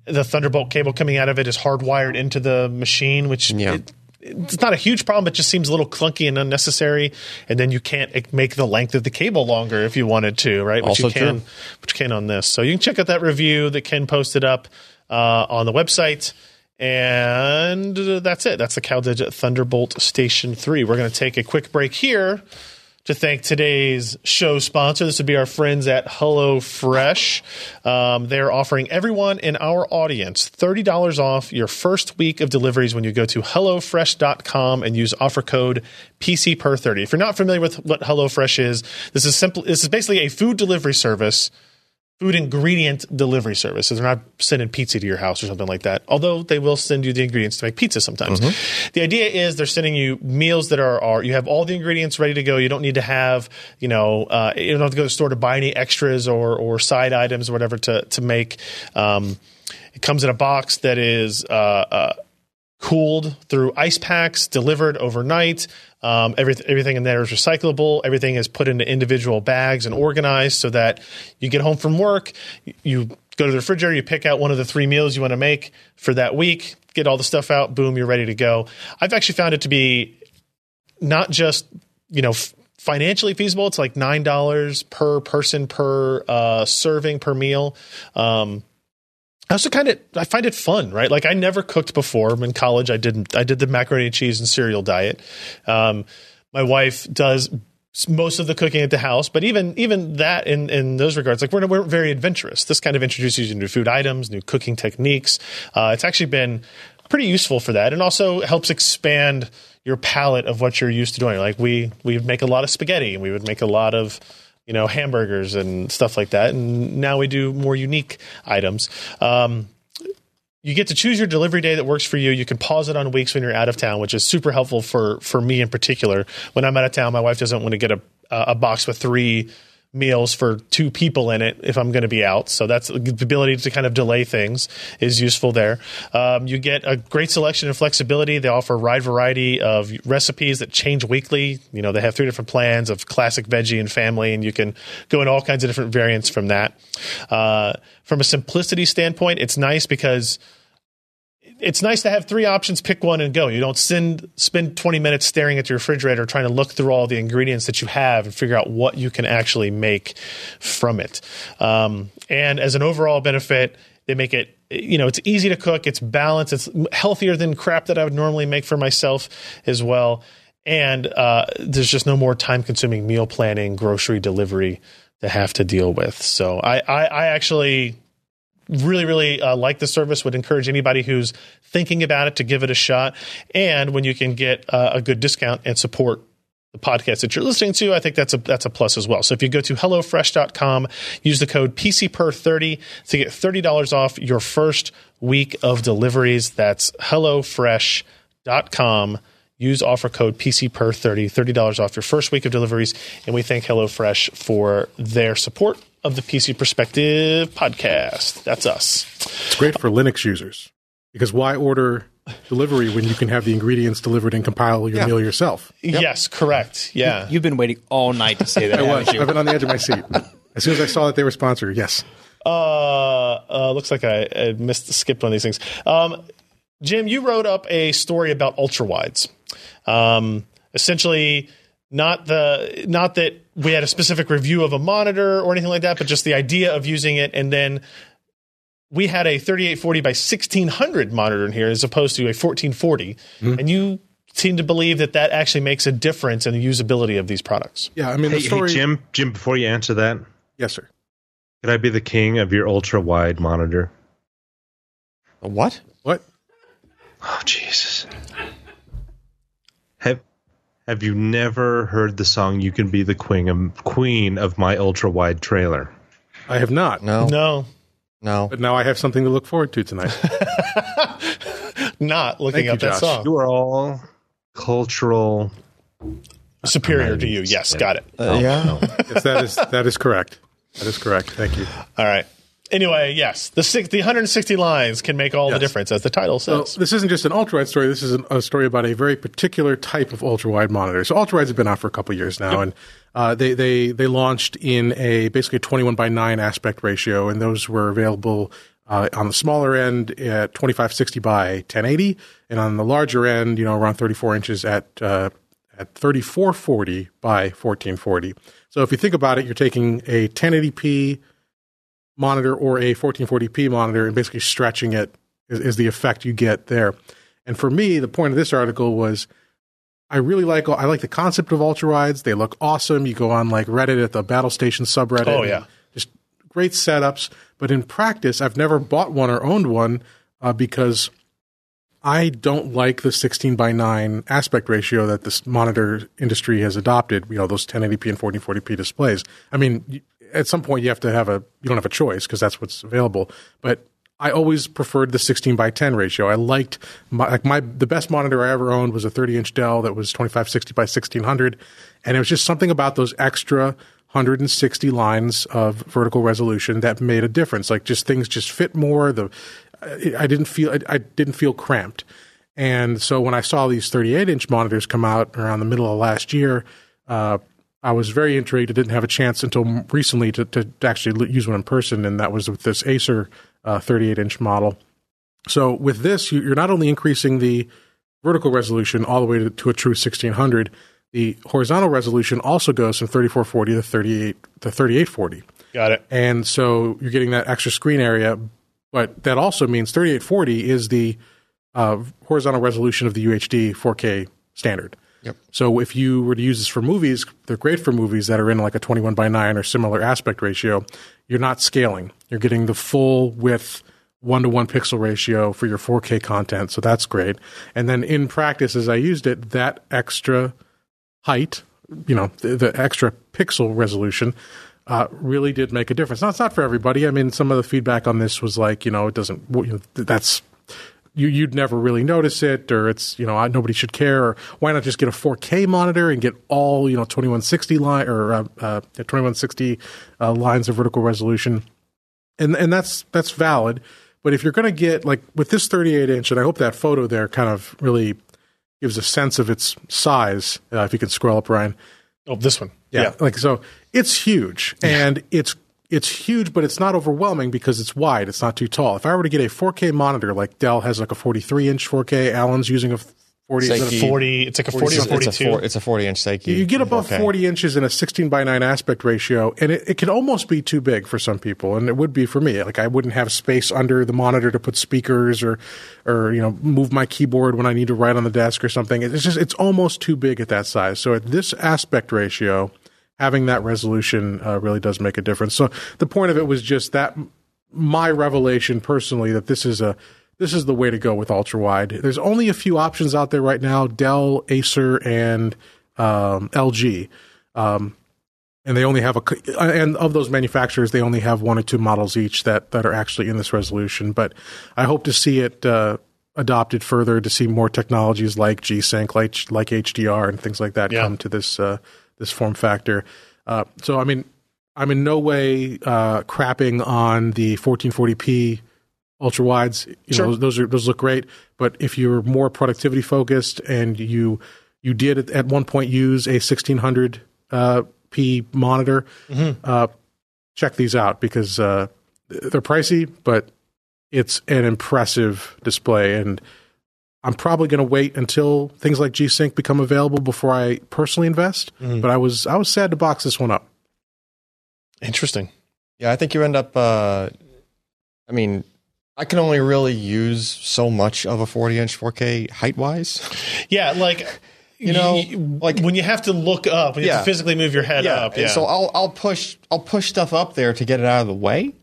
the Thunderbolt cable coming out of it is hardwired into the machine, which Yeah. it, it's not a huge problem. It just seems a little clunky and unnecessary. And then you can't make the length of the cable longer if you wanted to, right? Which Also you can, true. which you can on this. So you can check out that review that Ken posted up uh, on the website. And that's it. That's the CalDigit Thunderbolt Station 3. We're going to take a quick break here to thank today's show sponsor. This would be our friends at HelloFresh. Um, they're offering everyone in our audience $30 off your first week of deliveries when you go to HelloFresh.com and use offer code PCPer30. If you're not familiar with what HelloFresh is, this is simple. This is basically a food delivery service food ingredient delivery service. So they're not sending pizza to your house or something like that. Although they will send you the ingredients to make pizza sometimes. The idea is they're sending you meals that are, are you have all the ingredients ready to go. You don't need to have you know uh, you don't have to go to the store to buy any extras or or side items or whatever to to make. Um, it comes in a box that is. Uh, uh, cooled through ice packs, delivered overnight. Um, everything, everything in there is recyclable. Everything is put into individual bags and organized so that you get home from work, you go to the refrigerator, you pick out one of the three meals you want to make for that week, get all the stuff out, boom, you're ready to go. I've actually found it to be not just you know f- financially feasible. It's like nine dollars per person per uh, serving per meal. Um, I also kind of I find it fun, right? Like I never cooked before. In college, I didn't. I did the macaroni and cheese and cereal diet. Um, my wife does most of the cooking at the house, but even even that in in those regards, like we're we're very adventurous. This kind of introduces you to new food items, new cooking techniques. Uh, it's actually been pretty useful for that, and also helps expand your palette of what you're used to doing. Like we we make a lot of spaghetti, and we would make a lot of you know hamburgers and stuff like that, and now we do more unique items. Um, you get to choose your delivery day that works for you. You can pause it on weeks when you're out of town, which is super helpful for for me in particular. When I'm out of town, my wife doesn't want to get a a box with three meals for two people in it if I'm going to be out. So that's the ability to kind of delay things is useful there. Um, you get a great selection and flexibility. They offer a wide variety of recipes that change weekly. You know, they have three different plans of classic veggie and family, and you can go in all kinds of different variants from that. Uh, from a simplicity standpoint, it's nice because it's nice to have three options, pick one and go. You don't send, spend 20 minutes staring at your refrigerator trying to look through all the ingredients that you have and figure out what you can actually make from it. Um, and as an overall benefit, they make it, you know, it's easy to cook, it's balanced, it's healthier than crap that I would normally make for myself as well. And uh, there's just no more time consuming meal planning, grocery delivery to have to deal with. So I, I, I actually really really uh, like the service would encourage anybody who's thinking about it to give it a shot and when you can get uh, a good discount and support the podcast that you're listening to, I think that's a that's a plus as well. So if you go to hellofresh.com, use the code PCPer30 to get $30 off your first week of deliveries. That's hellofresh.com. Use offer code PCPer30, $30 off your first week of deliveries. And we thank HelloFresh for their support of the PC Perspective podcast. That's us. It's great for Linux users because why order delivery when you can have the ingredients delivered and compile your Yeah. meal yourself? Yes, correct. Yeah. You've been waiting all night to say that. I was. haven't you? I've been on the edge of my seat. As soon as I saw that they were sponsored, yes. Uh, uh, looks like I, I missed skipped one of these things. Um, Jim, you wrote up a story about ultra wides. Um, essentially, not the not that we had a specific review of a monitor or anything like that, but just the idea of using it, and then we had a 3840 by 1600 monitor in here as opposed to a 1440, mm-hmm. and you seem to believe that that actually makes a difference in the usability of these products. Yeah, I mean, Hey, the story. hey, Jim, Jim, before you answer that, Yes, sir. could I be the king of your ultra wide monitor? What? What? Oh, Jesus. Have Have you never heard the song "You Can Be the Queen of Queen of My Ultra Wide Trailer"? I have not. No. No, No. But now I have something to look forward to tonight. not looking Thank up you, that Josh. song. You are all cultural. Superior to you. Yes, got it. Uh, yeah. yes, that is that is correct. That is correct. Thank you. All right. Anyway, yes, the six, the 160 lines can make all the difference, as the title So says. this isn't just an ultra wide story. This is an, a story about a very particular type of ultra wide monitor. So ultra wides have been out for a couple years now, and uh, they they they launched in a basically 21 by 9 aspect ratio, and those were available. Uh, on the smaller end at 2560 by 1080, and on the larger end, you know, around 34 inches at uh, at 3440 by 1440. So if you think about it, you're taking a 1080p monitor or a 1440p monitor and basically stretching it is, is the effect you get there. And for me, the point of this article was I really like I like the concept of ultra wides. They look awesome. You go on like Reddit at the Battle Station subreddit. Oh, yeah. just great setups. But in practice, I've never bought one or owned one uh, because I don't like the 16 by 9 aspect ratio that this monitor industry has adopted. You know, those 1080p and 1440p displays. I mean, at some point you have to have a you don't have a choice because that's what's available. But I always preferred the 16 by 10 ratio. I liked my, like my the best monitor I ever owned was a 30 inch Dell that was 2560 by 1600, and it was just something about those extra 160 lines of vertical resolution that made a difference. Like just things just fit more. The I didn't feel I, I didn't feel cramped. And so when I saw these 38 inch monitors come out around the middle of last year, uh, I was very intrigued. I didn't have a chance until recently to, to, to actually l- use one in person, and that was with this Acer 38 inch model. So with this, you, you're not only increasing the vertical resolution all the way to, to a true 1600, the horizontal resolution also goes from 3440 to 38 to 3840. Got it. And so you're getting that extra screen area, but that also means 3840 is the uh, horizontal resolution of the UHD 4K standard. Yep. So if you were to use this for movies, they're great for movies that are in like a 21 by 9 or similar aspect ratio. You're not scaling. You're getting the full width one to one pixel ratio for your 4K content. So that's great. And then in practice, as I used it, that extra height, you know, the, the extra pixel resolution uh, really did make a difference. Now, it's not for everybody. I mean, some of the feedback on this was like, you know, it doesn't, you know, that's, you, you'd never really notice it, or it's, you know, I- nobody should care, or why not just get a 4K monitor and get all, you know, 2160 line or uh, uh, 2160 uh, lines of vertical resolution and and that's that's valid. But if you're going to get like with this 38 inch, and I hope that photo there kind of really gives a sense of its size. Uh, if you can scroll up, Ryan. Oh, this one. Yeah, like so, it's huge, and it's it's huge, but it's not overwhelming because it's wide. It's not too tall. If I were to get a 4K monitor, like Dell has like a 43 inch 4K, Allyn's using a 40. is it a 40. It's like a 40 or It's, a 42. four, it's a 40 inch Seiki. You get above 4K. 40 inches in a 16 by 9 aspect ratio, and it, it can almost be too big for some people, and it would be for me. Like I wouldn't have space under the monitor to put speakers or, or you know, move my keyboard when I need to write on the desk or something. It's just it's almost too big at that size. So at this aspect ratio, having that resolution uh, really does make a difference. So the point of it was just that my revelation personally that this is a this is the way to go with ultra wide. There's only a few options out there right now: Dell, Acer, and um, LG. Um, and they only have a and of those manufacturers they only have one or two models each that that are actually in this resolution but i hope to see it uh, adopted further to see more technologies like g-sync like like hdr and things like that Yeah. come to this uh, this form factor. Uh, so i mean i'm in no way uh, crapping on the 1440p ultra wides you Sure. know those are those look great. But if you're more productivity focused and you you did at- one point use a 1600 uh, p monitor uh, check these out because uh, they're pricey but it's an impressive display. And i'm probably going to wait until things like g-sync become available before i personally invest but i was i was sad to box this one up Interesting. Yeah, I think you end up. Uh, I mean, I can only really use so much of a 40 inch 4K height wise. Yeah, like You know, y- like- when you have to look up, when you have Yeah. to physically move your head up. and Yeah. so I'll I'll push I'll push stuff up there to get it out of the way,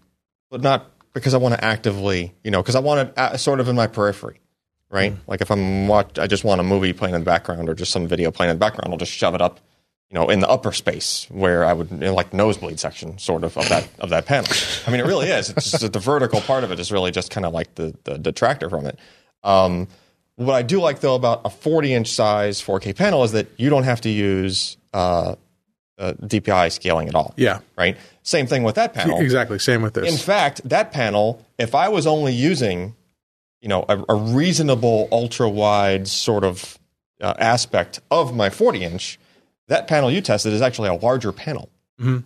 but not because I want to actively, you know, because I want it uh, sort of in my periphery, right? Mm. Like if I'm watch, I just want a movie playing in the background or just some video playing in the background. I'll just shove it up, you know, in the upper space where I would you know, like nosebleed section, sort of of that of that panel. I mean, it really is. It's just that the vertical part of it is really just kind of like the the detractor from it. Um, what I do like though about a 40 inch size 4K panel is that you don't have to use uh, uh, DPI scaling at all. yeah Right. Same thing with that panel. exactly same with this In fact, that panel, if I was only using, you know, a, a reasonable ultra wide sort of uh, aspect of my 40 inch, that panel you tested is actually a larger panel. Mhm. Right?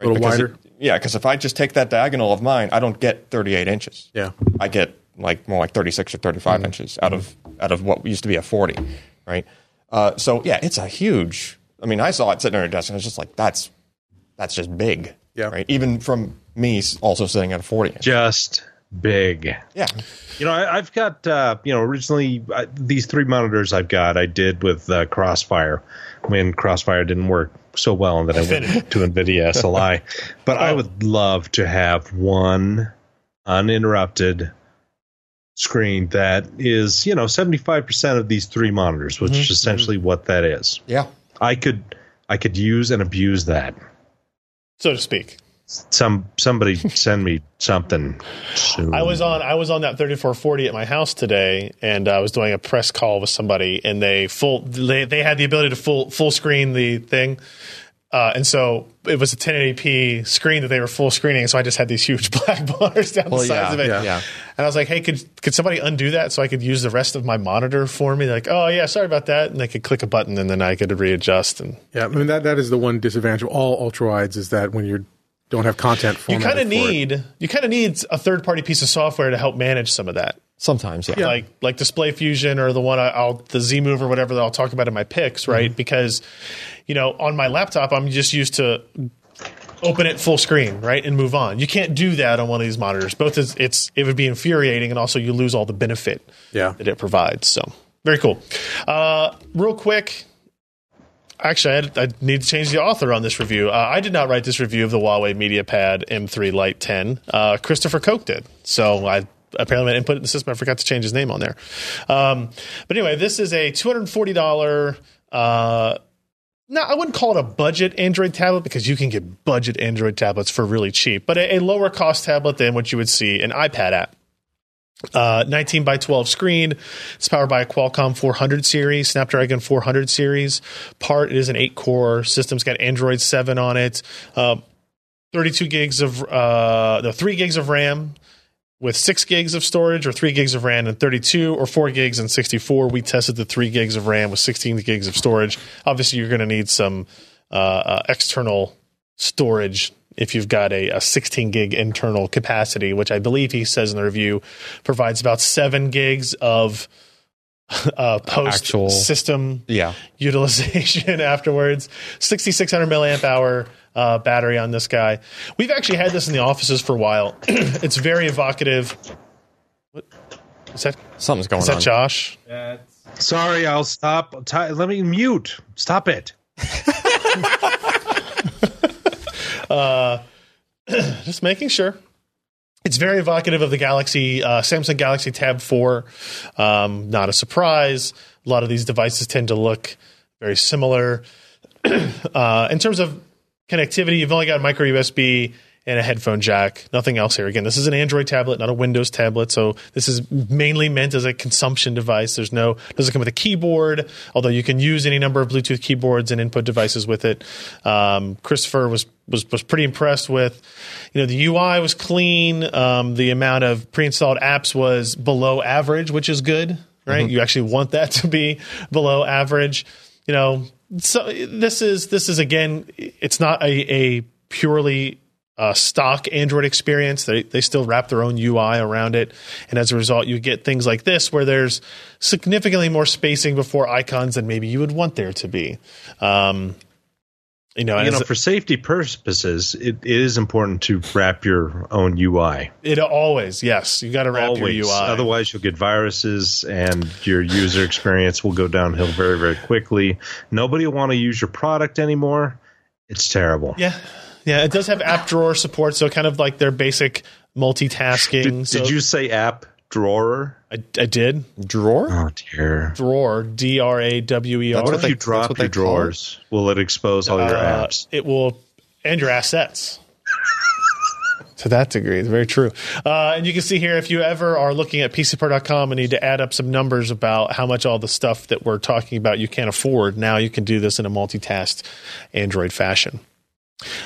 A little Because wider. it- yeah, because if I just take that diagonal of mine, I don't get 38 inches. yeah I get like more like 36 or 35 inches out of out of what used to be a 40, right? Uh, so yeah, it's a huge. I mean, I saw it sitting on your desk, and I was just like, that's that's just big, Yeah. right? Even from me also sitting at a 40 inch. Just big. Yeah, You know, I, I've got uh, you know originally uh, these three monitors I've got I did with uh, Crossfire when Crossfire didn't work so well, and then I went to NVIDIA SLI. But I would love to have one uninterrupted screen that is you know seventy five percent of these three monitors, which is essentially what that is. yeah. I could I could use and abuse that. so to speak. Some somebody send me something soon. I was on I was on that 3440 at my house today, and I was doing a press call with somebody, and they full they, they had the ability to full full screen the thing, uh, and so it was a 1080p screen that they were full screening. So I just had these huge black bars down Well, the sides yeah, of it, yeah. Yeah. and I was like, "Hey, could could somebody undo that so I could use the rest of my monitor for me?" They're like, "Oh yeah, sorry about that," and they could click a button, and then I could readjust and. Yeah, I mean that that is the one disadvantage of all ultra wides is that when you don't have content You kind of for it. need you kind of need a third party piece of software to help manage some of that. Sometimes, yeah. like like Display Fusion or the one I, I'll the Z Move or whatever that I'll talk about in my picks, right? Because you know on my laptop I'm just used to open it full screen, right, and move on. You can't do that on one of these monitors. Both is it's it would be infuriating, and also you lose all the benefit Yeah. that it provides. So very cool. Uh, real quick. Actually, I, had, I need to change the author on this review. Uh, I did not write this review of the Huawei MediaPad M3 Lite 10. Uh, Christopher Koch did. So I apparently my input in the system. I forgot to change his name on there. Um, but anyway, this is a $240. Uh, no, I wouldn't call it a budget Android tablet because you can get budget Android tablets for really cheap, but a, a lower cost tablet than what you would see an iPad at. Uh, 19 by 12 screen. It's powered by a Qualcomm 400 series, Snapdragon 400 series. Part it is an eight core system. It's got Android 7 on it. Uh, 32 gigs of uh, no, three gigs of RAM with six gigs of storage, or three gigs of RAM and 32, or four gigs and 64. We tested the three gigs of RAM with 16 gigs of storage. Obviously, you're going to need some uh, uh, external storage if you've got a, a 16 gig internal capacity, which I believe he says in the review provides about seven gigs of uh, post Actual- system Yeah. utilization afterwards. 6600 milliamp hour uh, battery on this guy. We've actually had this in the offices for a while. it's very evocative. What is that? Something's going on. Is that on. Josh? Sorry, I'll stop. Ti- let me mute. Stop it. Just making sure. It's very evocative of the Galaxy, uh, Samsung Galaxy Tab 4. Um, not a surprise. A lot of these devices tend to look very similar. uh, in terms of connectivity, you've only got micro USB and a headphone jack. Nothing else here. Again, this is an Android tablet, not a Windows tablet, so this is mainly meant as a consumption device. There's no doesn't come with a keyboard, although you can use any number of Bluetooth keyboards and input devices with it. Um, Christopher was was was pretty impressed with. You know, the UI was clean. Um, the amount of pre-installed apps was below average, which is good, right? You actually want that to be below average. You know, so this is this is again, it's not a, a purely uh, stock Android experience. They they still wrap their own UI around it, and as a result, you get things like this where there's significantly more spacing before icons than maybe you would want there to be. Um, you know, You know, for safety purposes, it, it is important to wrap your own UI. it always yes, you got to wrap Always. your UI. Otherwise, you'll get viruses, and your user experience will go downhill very, very quickly. Nobody will want to use your product anymore. It's terrible. yeah, yeah, it does have app drawer support, so kind of like their basic multitasking. Did, so did you say app drawer? I, I did Drawer? Oh dear. drawer D R A W E R. That's What what if they- you that's drop what your they call it? drawers? Will it expose all your Uh, apps? it will and your assets. to that degree, it's very true. Uh, and you can see here if you ever are looking at PCPer.com and need to add up some numbers about how much all the stuff that we're talking about you can't afford, now you can do this in a multitask Android fashion.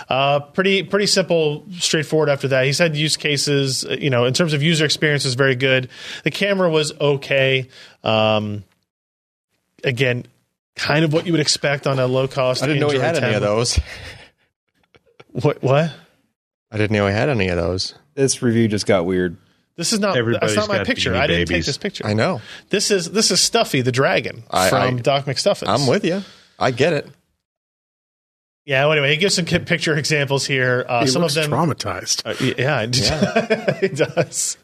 Uh, pretty pretty simple, straightforward. After that, he said use cases. uh, You know, in terms of user experience, was very good. The camera was okay. Um, again, kind of what you would expect on a low cost. I didn't know he Android had any of those. What? What? I didn't know he had any of those. This review just got weird. This is not. Everybody's that's not my picture. I didn't take this picture. I know. This is this is Stuffy the dragon I- from I- Doc McStuffins. I'm with you. I get it. Yeah. Well, anyway, he gives some picture examples here. Uh, He some looks of them. traumatized. Uh, y- yeah, it, it does.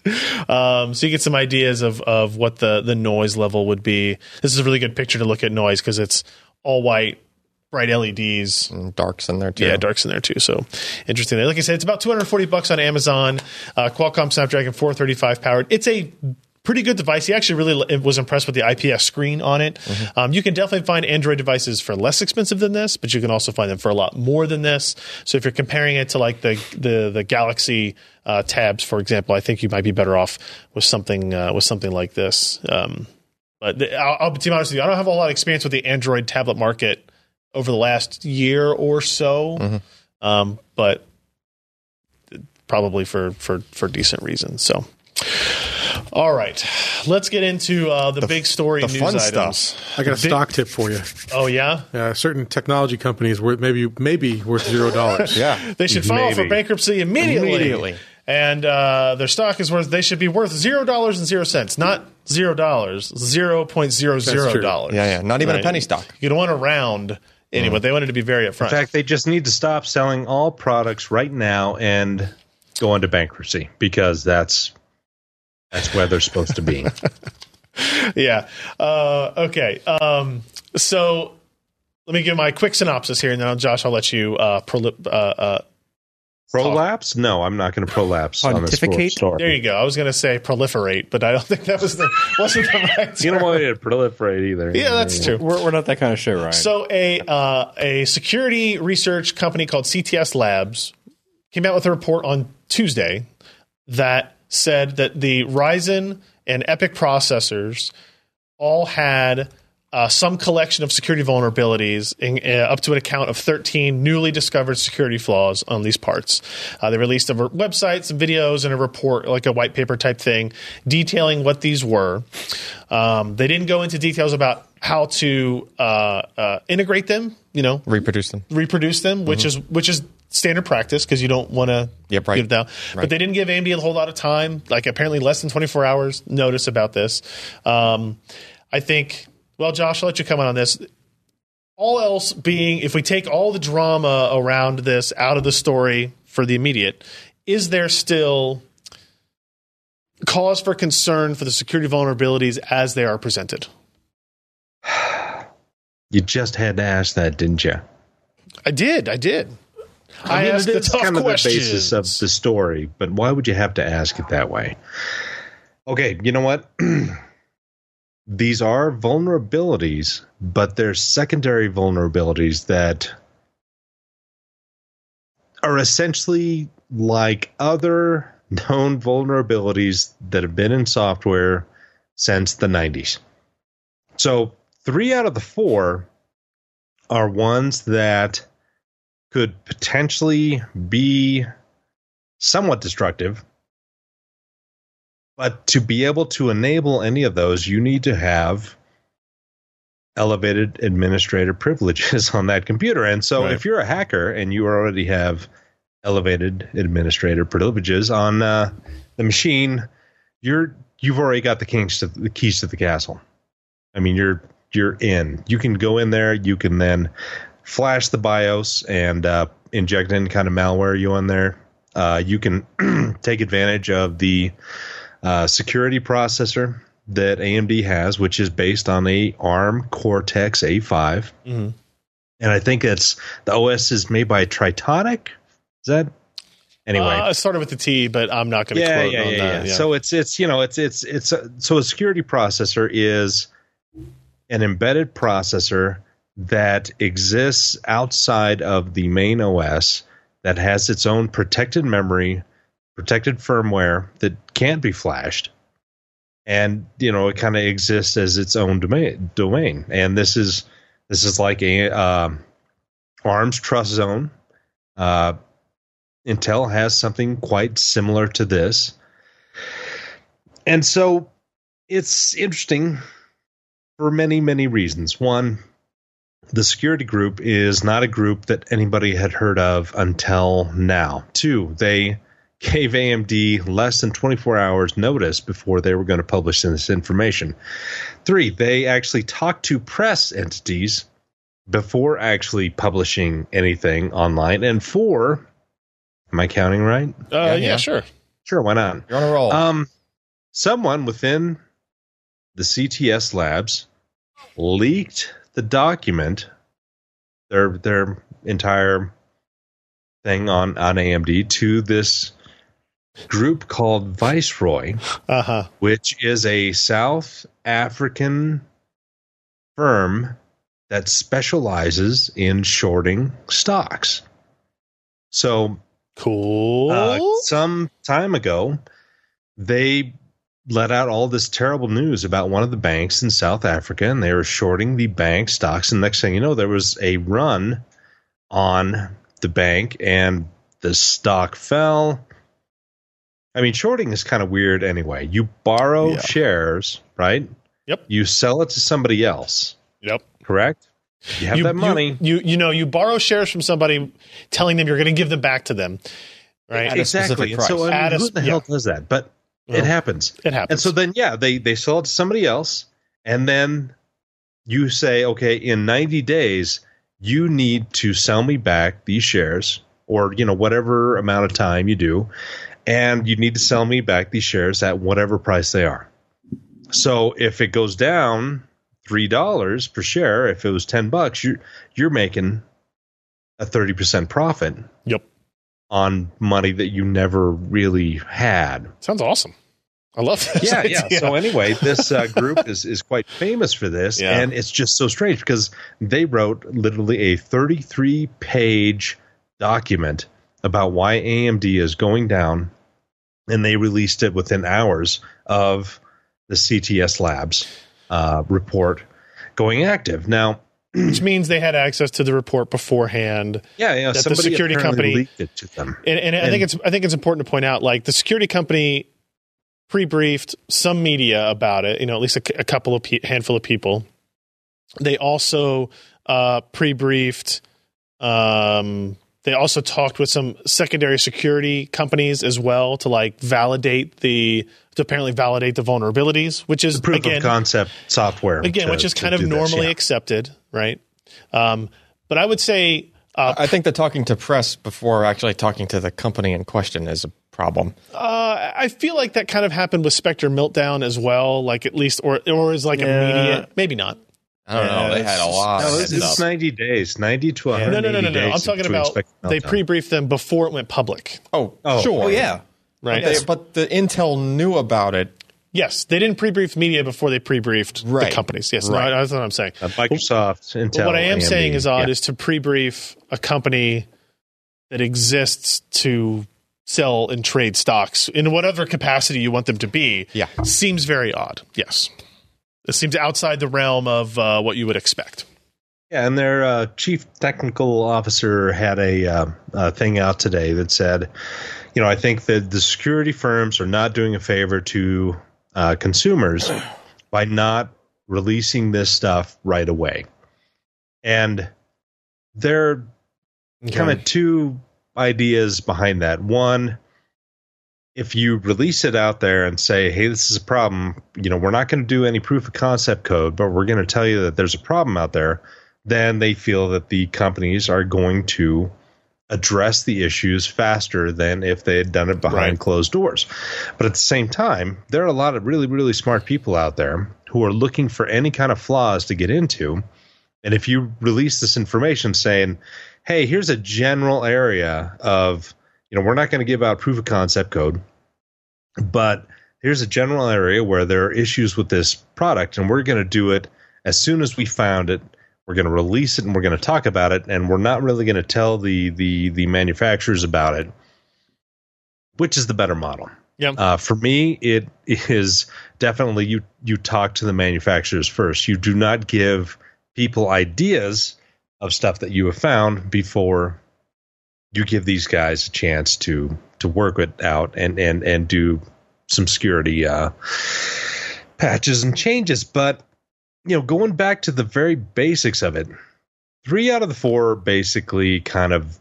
Um, so you get some ideas of, of what the, the noise level would be. This is a really good picture to look at noise because it's all white, bright LEDs. And Dark's in there too. Yeah, dark's in there too. So interesting. Like I said, it's about 240 bucks on Amazon. Uh, Qualcomm Snapdragon 435 powered. It's a pretty good device. He actually really was impressed with the IPS screen on it. Um, you can definitely find Android devices for less expensive than this, but you can also find them for a lot more than this. So if you're comparing it to like the the the Galaxy uh, tabs, for example, I think you might be better off with something uh, with something like this. Um, but the, I'll, I'll be honest with you, I don't have a lot of experience with the Android tablet market over the last year or so, um, but probably for for for decent reasons. So, all right, let's get into uh, the, big story the news fun items. stuff. I got a stock tip for you. Oh yeah, Uh, certain technology companies worth maybe maybe worth zero dollars. Yeah. they should file for bankruptcy immediately. Immediately. And uh, their stock is worth. They should be worth zero dollars and zero cents, not zero dollars, zero point zero zero true. dollars. Yeah, yeah. Not even a penny stock. You don't want to round anyway. They wanted to be very upfront. In fact, they just need to stop selling all products right now and go into bankruptcy because that's that's where they're supposed to be. yeah. Uh, okay. Um, so let me give my quick synopsis here, and then I'll, Josh, I'll let you uh, prolip, uh, uh, Prolapse? No, I'm not going to prolapse on this Pontificate? There you go. I was going to say proliferate, but I don't think that was the wasn't the right. You don't want it to proliferate either. Yeah, that's true. We're, we're not that kind of show, right? So a uh, a security research company called CTS Labs came out with a report on Tuesday that said that the Ryzen and EPYC processors all had uh, some collection of security vulnerabilities, in, uh, up to an account of 13 newly discovered security flaws on these parts. Uh, they released a ver- website, some videos, and a report, like a white paper type thing, detailing what these were. Um, they didn't go into details about how to uh, uh, integrate them, you know, Reproduce them. reproduce them, which is which is standard practice because you don't want to Yep, right. get it down. But they didn't give AMD a whole lot of time, like apparently less than 24 hours notice about this. Um, I think, well, Josh, I'll let you comment on this. All else being, if we take all the drama around this out of the story for the immediate, is there still cause for concern for the security vulnerabilities as they are presented? You just had to ask that, didn't you? I did. I did. I, mean, asked it the is tough kind questions. of the basis of the story, but why would you have to ask it that way? Okay, you know what? these are vulnerabilities, but they're secondary vulnerabilities that are essentially like other known vulnerabilities that have been in software since the 90s. So, three out of the four are ones that could potentially be somewhat destructive. But to be able to enable any of those, you need to have elevated administrator privileges on that computer. And so Right. if you're a hacker and you already have elevated administrator privileges on uh, the machine, you're you've already got the keys to the keys to the castle. I mean, you're you're in. You can go in there. You can then flash the BIOS and uh, inject any kind of malware you in there. Uh, you can take advantage of the uh, security processor that AMD has, which is based on a ARM Cortex A5, Mhm. and I think it's the OS is made by Trustonic. Is that anyway? Uh, started with the T, but I'm not going to yeah, quote yeah, on yeah, that. yeah. So it's it's you know it's it's it's a, so a security processor is an embedded processor that exists outside of the main OS that has its own protected memory, protected firmware that can't be flashed. And you know it kind of exists as its own domain. Domain, and this is this is like a um, ARM's TrustZone. Uh, Intel has something quite similar to this. And so it's interesting for many, many reasons. One, the security group is not a group that anybody had heard of until now. Two, they gave AMD less than 24 hours notice before they were going to publish this information. Three, they actually talked to press entities before actually publishing anything online. And four, am I counting right? Uh, yeah, yeah. sure. Sure, why not? You're on a roll. Um, someone within the CTS labs leaked the document, their their entire thing on on AMD to this group called Viceroy, Uh huh. which is a South African firm that specializes in shorting stocks. So Cool. uh, some time ago, they let out all this terrible news about one of the banks in South Africa, and they were shorting the bank stocks. And next thing you know, there was a run on the bank, and the stock fell. I mean, shorting is kind of weird anyway. You borrow Yeah. shares, right? Yep. You sell it to somebody else, yep. correct? You have that money. You, you know you borrow shares from somebody, telling them you're going to give them back to them, right? At a specific exactly. Price. so I mean, At a who the hell does that? But Well, it happens. it happens. And so then, yeah, they they sell it to somebody else, and then you say, okay, in 90 days, you need to sell me back these shares, or you know whatever amount of time you do, and you need to sell me back these shares at whatever price they are. So if it goes down three dollars per share, if it was ten bucks, you're you're making a thirty percent profit yep. on money that you never really had. Sounds awesome. I love this. yeah, yeah. So anyway, this uh, group is is quite famous for this, Yeah. and it's just so strange because they wrote literally a 33 page document about why AMD is going down, and they released it within hours of the CTS Labs uh, report going active. Now, which means they had access to the report beforehand. yeah, yeah, That the security company- leaked it to them. And, and, I think it's I think it's important to point out like the security company pre-briefed some media about it. You know, at least a couple of pe- handful of people. They also uh, pre-briefed. Um, they also talked with some secondary security companies as well to like validate the to apparently validate the vulnerabilities, which is Proof again of concept software again, to- which is kind of do this, normally yeah. accepted, right? Um, but I would say uh, I think the talking to press before actually talking to the company in question is a problem. Uh, I feel like that kind of happened with Spectre Meltdown as well. Like at least, or or is like Yeah. immediate, maybe not. I don't know. They had a lot No, it's, it's 90 days, 90 to 180 No, no, no, no, no. I'm talking about they pre-briefed them before it went public, Oh, Oh. sure. Oh yeah. right? They- but the Intel knew about it Yes, they didn't pre-brief media before they pre-briefed Right. the companies. Yes, Right. no, that's what I'm saying. Uh, Microsoft, Intel. But what I am AMD. saying is odd Yeah. is to pre-brief a company that exists to sell and trade stocks in whatever capacity you want them to be. Yeah. seems very odd. Yes, it seems outside the realm of uh, what you would expect. Yeah, and their uh, chief technical officer had a, uh, a thing out today that said, you know, I think that the security firms are not doing a favor to uh, consumers by not releasing this stuff right away. And they're kind of two ideas behind that. One, if you release it out there and say, hey, this is a problem, you know, we're not going to do any proof of concept code, but we're going to tell you that there's a problem out there, then they feel that the companies are going to address the issues faster than if they had done it behind Right. closed doors. But at the same time, there are a lot of really, really smart people out there who are looking for any kind of flaws to get into. And if you release this information saying, hey, here's a general area of, you know, we're not going to give out proof of concept code, but here's a general area where there are issues with this product, and we're going to do it as soon as we found it. We're going to release it and we're going to talk about it, and we're not really going to tell the the the manufacturers about it. Which is the better model? Yeah. Uh, for me, it is definitely you. You talk to the manufacturers first. You do not give people ideas of stuff that you have found before you give these guys a chance to to work it out and and and do some security uh, patches and changes. But you know, going back to the very basics of it, three out of the four are basically kind of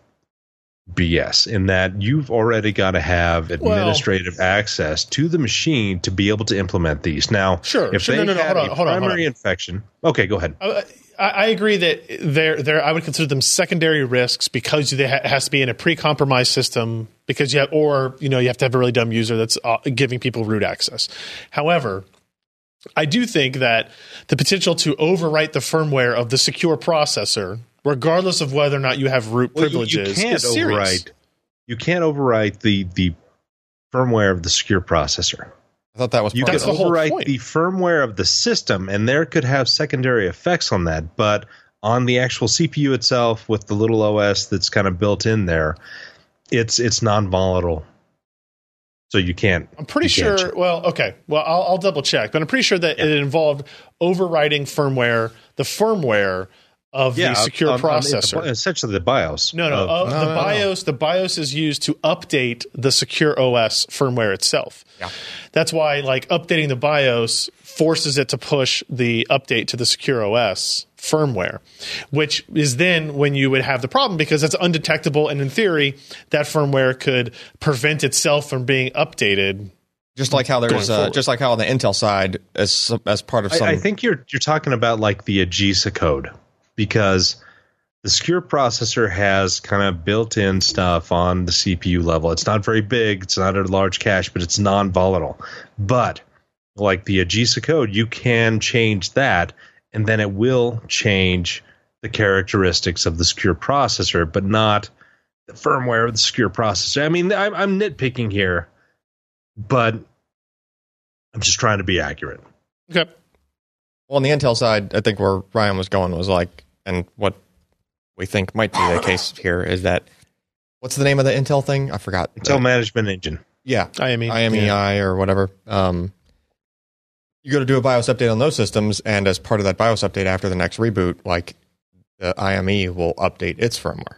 BS in that you've already got to have administrative access to the machine to be able to implement these. Now, Sure, if sure. they No, no, no, had hold on, a hold on, hold primary on. infection, okay, go ahead. I, I agree that they're, they're, I would consider them secondary risks because they ha- has to be in a pre-compromised system because you have, or you know you have to have a really dumb user that's uh, giving people root access. However, I do think that the potential to overwrite the firmware of the secure processor, regardless of whether or not you have root Well, you- privileges, you, can't is serious. overwrite. You can't overwrite the the firmware of the secure processor. I thought that was You part can of the overwrite point. the firmware of the system, and there could have secondary effects on that. But on the actual CPU itself, with the little OS that's kind of built in there, it's it's non-volatile, so you can't. I'm pretty you can't sure. Well, okay. Well, I'll, I'll double check, but I'm pretty sure that it involved overriding firmware, the firmware of the um, secure um, um, on- on- processor. essentially the BIOS. No, no. Oh. Uh, of- of No, the no, no. BIOS, the BIOS is used to update the secure OS firmware itself. Yeah. That's why, like, updating the BIOS forces it to push the update to the secure OS firmware, which is then when you would have the problem because it's undetectable, and in theory, that firmware could prevent itself from being updated. Just like how there's, Going uh, just like how on the Intel side, as as part of some, I, I think you're you're talking about like the AGESA code because the secure processor has kind of built-in stuff on the CPU level. It's not very big. It's not a large cache, but it's non-volatile. But like the AGESA code, you can change that, and then it will change the characteristics of the secure processor, but not the firmware of the secure processor. I mean, I'm, I'm nitpicking here, but I'm just trying to be accurate. Okay. Well, on the Intel side, I think where Ryan was going was like, and what we think might be the case here is that what's the name of the Intel thing? I forgot. Intel Uh, Management Engine. yeah, IME. IMEI or whatever. Um, you go to do a BIOS update on those systems, and as part of that BIOS update after the next reboot, like the IME will update its firmware.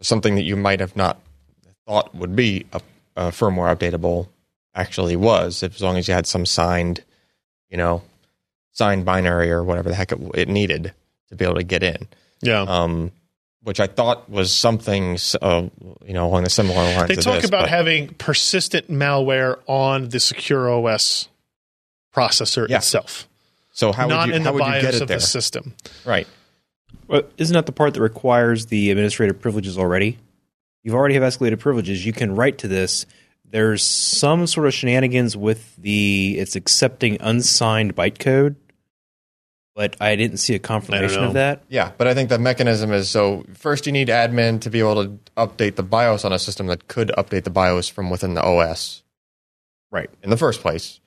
Something that you might have not thought would be a, a firmware updatable actually was, if, as long as you had some signed, you know, signed binary or whatever the heck it, it needed to be able to get in. Yeah. Um, which I thought was something, uh, you know, along the similar lines. They of talk this, about but- having persistent malware on the secure OS processor Yeah. itself, so how not would you, in how the would you get BIOS it of there? the system. Right. Well, isn't that the part that requires the administrative privileges already? You've already have escalated privileges. You can write to this. There's some sort of shenanigans with the it's accepting unsigned bytecode, but I didn't see a confirmation of that. Yeah, but I think the mechanism is so first you need admin to be able to update the BIOS on a system that could update the BIOS from within the OS Right. in the first place.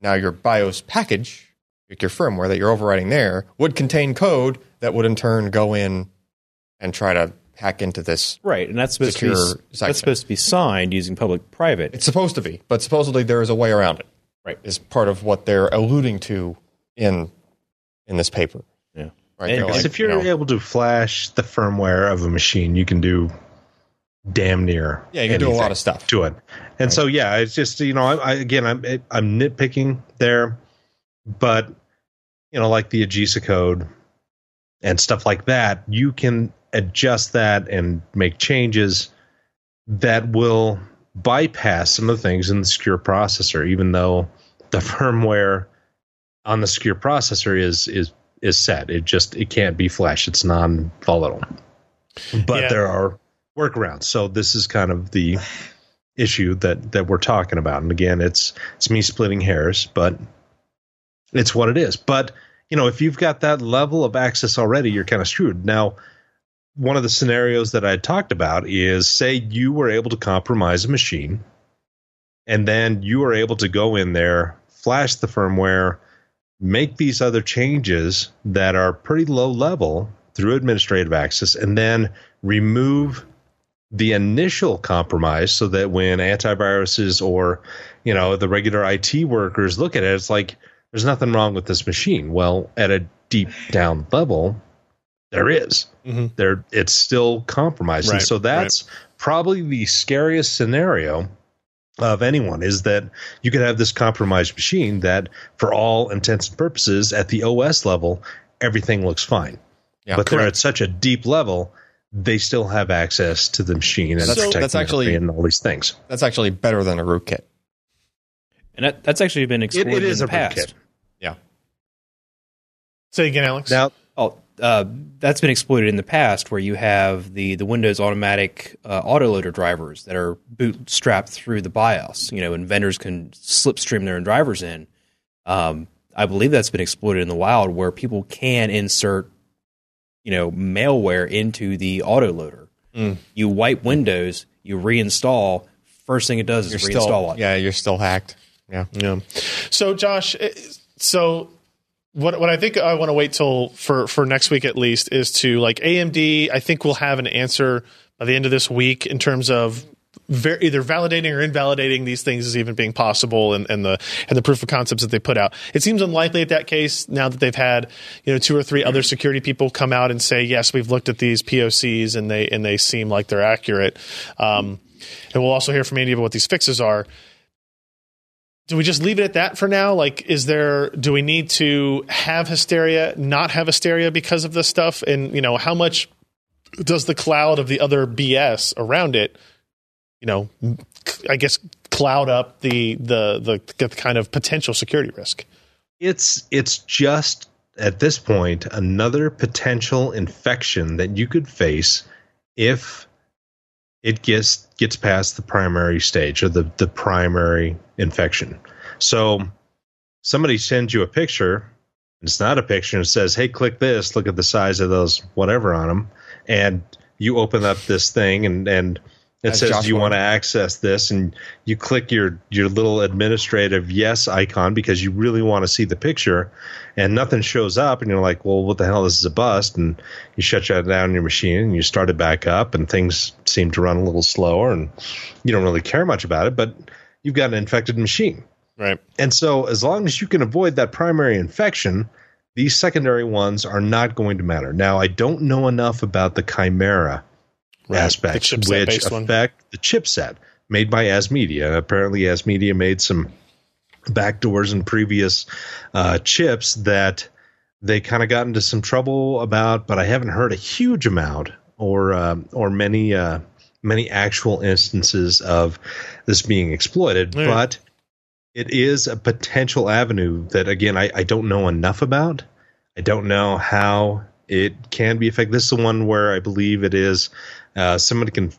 Now your BIOS package, like your firmware that you're overriding there, would contain code that would in turn go in and try to hack into this. Right, and that's supposed to be Secure that's supposed to be signed using public-private. It's supposed to be, but supposedly there is a way around it. Right. Is part of what they're alluding to in in this paper. Yeah. Right. Because like, if you're you know, able to flash the firmware of a machine, you can do damn near Yeah, you can do a lot of stuff. to it. And so, yeah, it's just you know, I, I again, I'm I'm nitpicking there, but you know, like the AGESA code and stuff like that, you can adjust that and make changes that will bypass some of the things in the secure processor, even though the firmware on the secure processor is is is set. It just it can't be flash. It's non volatile. But Yeah. there are workarounds. So this is kind of the issue that that we're talking about. And again, it's it's me splitting hairs, but it's what it is. But you know, if you've got that level of access already, you're kind of screwed. Now, one of the scenarios that I talked about is say you were able to compromise a machine, and then you were able to go in there, flash the firmware, make these other changes that are pretty low level through administrative access, and then remove the initial compromise so that when antiviruses or you know the regular IT workers look at it, it's like there's nothing wrong with this machine. Well, at a deep down level, there is. Mhm. There, it's still compromised, and so that's probably the scariest scenario of anyone is that you could have this compromised machine that, for all intents and purposes, at the OS level, everything looks fine. Yeah, but they're at such a deep level, they still have access to the machine and That's- protecting that's actually- and all these things. That's actually better than a rootkit. and that, that's actually been exploited is in the a past. rootkit. Yeah. Say again, Alex. Now, uh, that's been exploited in the past, where you have the the Windows automatic uh, autoloader drivers that are bootstrapped through the BIOS. You know, and vendors can slipstream their own drivers in. Um, I believe that's been exploited in the wild, where people can insert, you know, malware into the autoloader. Mm. You wipe Windows, you reinstall. First thing it does is You're reinstall still, it. yeah, you're still hacked. Yeah. Yeah. So, Josh, so what what I think I want to wait till for for next week at least is to like AMD. I think we'll have an answer by the end of this week in terms of. Either validating or invalidating these things as even being possible, and, and the and the proof of concepts that they put out. It seems unlikely at that case now that they've had you know two or three other security people come out and say yes, we've looked at these POCs and they and they seem like they're accurate. Um, and we'll also hear from AMD about what these fixes are do we just leave it at that for now? Like, is there, do we need to have hysteria, not have hysteria because of this stuff? And, you know, how much does the cloud of the other BS around it, you know, I guess cloud up the, the, the, the kind of potential security risk? it's it's just at this point another potential infection that you could face if it gets gets past the primary stage or the the primary infection. So somebody sends you a picture, it's not a picture, and it says, "Hey, click this. Look at the size of those whatever on them," and you open up this thing and and it As says, Josh "Do you want to access this?" And you click your your little administrative yes icon because you really want to see the picture, and nothing shows up, and you're like, "Well, what the hell? This is a bust." And you shut down your machine and you start it back up, and things seem to run a little slower, and you don't really care much about it, but you've got an infected machine. Right. And so, as long as you can avoid that primary infection, these secondary ones are not going to matter. Now, I don't know enough about the Chimera Right. aspects, which chipset-based one. affect the chipset made by Asmedia. Apparently, Asmedia made some backdoors in previous uh, chips that they kind of got into some trouble about, but I haven't heard a huge amount or uh, or many uh, many actual instances of this being exploited. But it is a potential avenue that again I, I don't know enough about. I don't know how it can be affected. This is the one where I believe it is uh, somebody can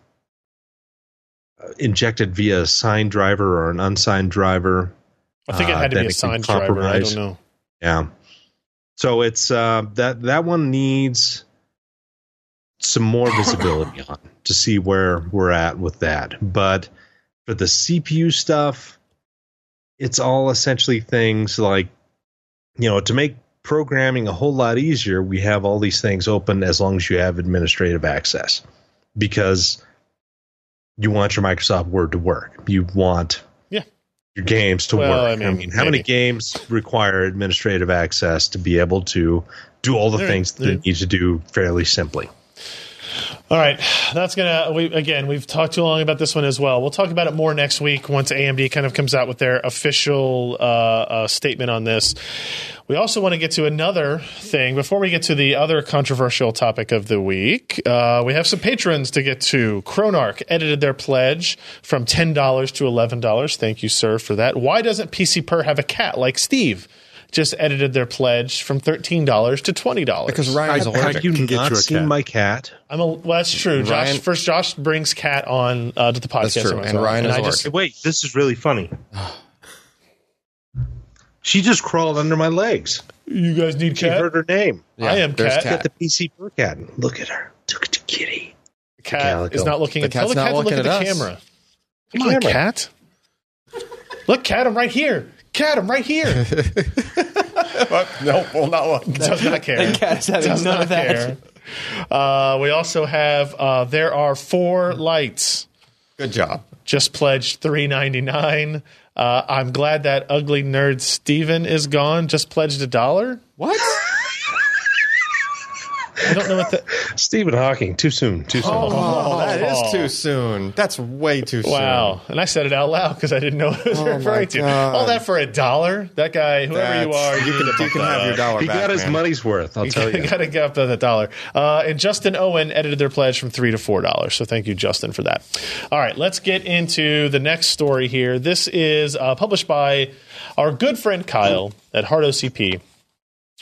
uh, inject it via a signed driver or an unsigned driver. I think it Uh, had to be a signed driver. I don't know. Yeah. So it's uh, that that one needs some more visibility on to see where we're at with that. But for the CPU stuff, it's all essentially things like, you know, to make programming a whole lot easier, we have all these things open as long as you have administrative access because you want your Microsoft Word to work. You want Yeah. your games to Well, work. I mean, how many games require administrative access to be able to do all the There- things that there- they need to do fairly simply? All right, that's gonna. We again, we've talked too long about this one as well. We'll talk about it more next week once AMD kind of comes out with their official uh, uh, statement on this. We also want to get to another thing before we get to the other controversial topic of the week. Uh, we have some patrons to get to. Chronarch edited their pledge from ten dollars to eleven dollars. Thank you, sir, for that. Why doesn't PC Per have a cat like Steve? Just edited their pledge from thirteen dollars to twenty dollars Because Ryan is I- allergic. I can get Not you a seen cat. my cat. I'm a, well, that's true. Josh, Ryan- first Josh brings Cat on uh, to the podcast. That's true, sometimes. and Ryan is I just, wait, this is really funny. she just crawled under my legs. you guys need She Cat. heard her name. I am there's Cat. Get the PC per cat. Look at her. Look at the kitty. Cat Calico. is not looking The at. Tell the cat's not cat to look looking at the at us. camera. Come on, camera. Cat. Look, Cat, I'm right here. Cat, I'm right here. nope, well, not look. Does not care. The cat is having Does none not of that. care. Uh, we also have. Uh, there are four lights. Good job. Just pledged three ninety nine. Uh, I'm glad that ugly nerd Steven is gone. Just pledged a dollar. What? I don't know what the. Stephen Hawking. Too soon. Too soon. Oh, that is too soon. That's way too soon. Wow. And I said it out loud because I didn't know what it was my referring to. God. All that for a dollar? That guy, whoever you are, That's- you can, you can have your dollar he back. got his man. money's worth. I'll tell you. got to get up to the dollar. Uh, and Justin Owen edited their pledge from three to four dollars. So thank you, Justin, for that. All right, let's get into the next story here. This is uh, published by our good friend Kyle at Hard OCP,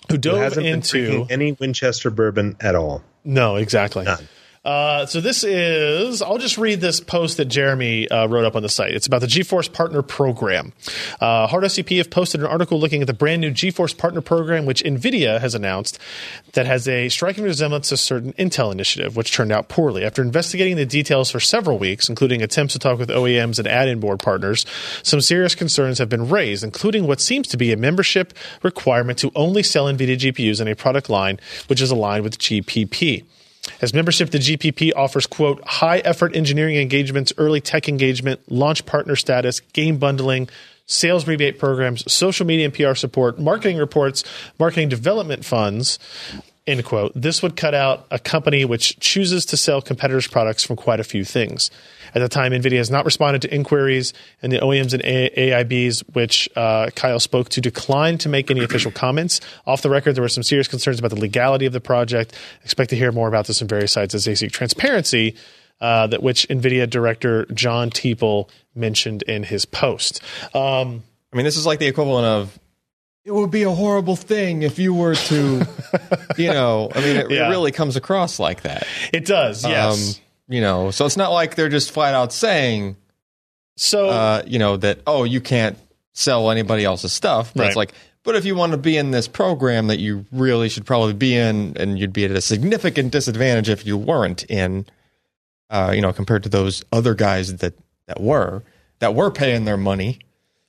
who who hasn't been into drinking any Winchester bourbon at all. No, exactly. None. Uh, so this is. I'll just read this post that Jeremy uh, wrote up on the site. It's about the GeForce Partner Program. Uh, Hard OCP have posted an article looking at the brand new GeForce Partner Program, which NVIDIA has announced, that has a striking resemblance to a certain Intel initiative, which turned out poorly. After investigating the details for several weeks, including attempts to talk with OEMs and add-in board partners, some serious concerns have been raised, including what seems to be a membership requirement to only sell NVIDIA GPUs in a product line which is aligned with GPP. As membership, the GPP offers, quote, high effort engineering engagements, early tech engagement, launch partner status, game bundling, sales rebate programs, social media and PR support, marketing reports, marketing development funds, end quote. This would cut out a company which chooses to sell competitors' products from quite a few things. At the time, NVIDIA has not responded to inquiries, and the OEMs and AIBs, which uh, Kyle spoke to, declined to make any official comments. Off the record, there were some serious concerns about the legality of the project. Expect to hear more about this on various sites as they seek transparency, uh, that which NVIDIA director John Teeple mentioned in his post. Um, I mean, this is like the equivalent of it would be a horrible thing if you were to, you know. I mean, it, Yeah. it really comes across like that. it does, yes. Um, you know, so it's not like they're just flat out saying, so uh, you know, that oh, you can't sell anybody else's stuff. But Right. it's like, but if you want to be in this program that you really should probably be in, and you'd be at a significant disadvantage if you weren't in, uh, you know, compared to those other guys that that were that were paying their money,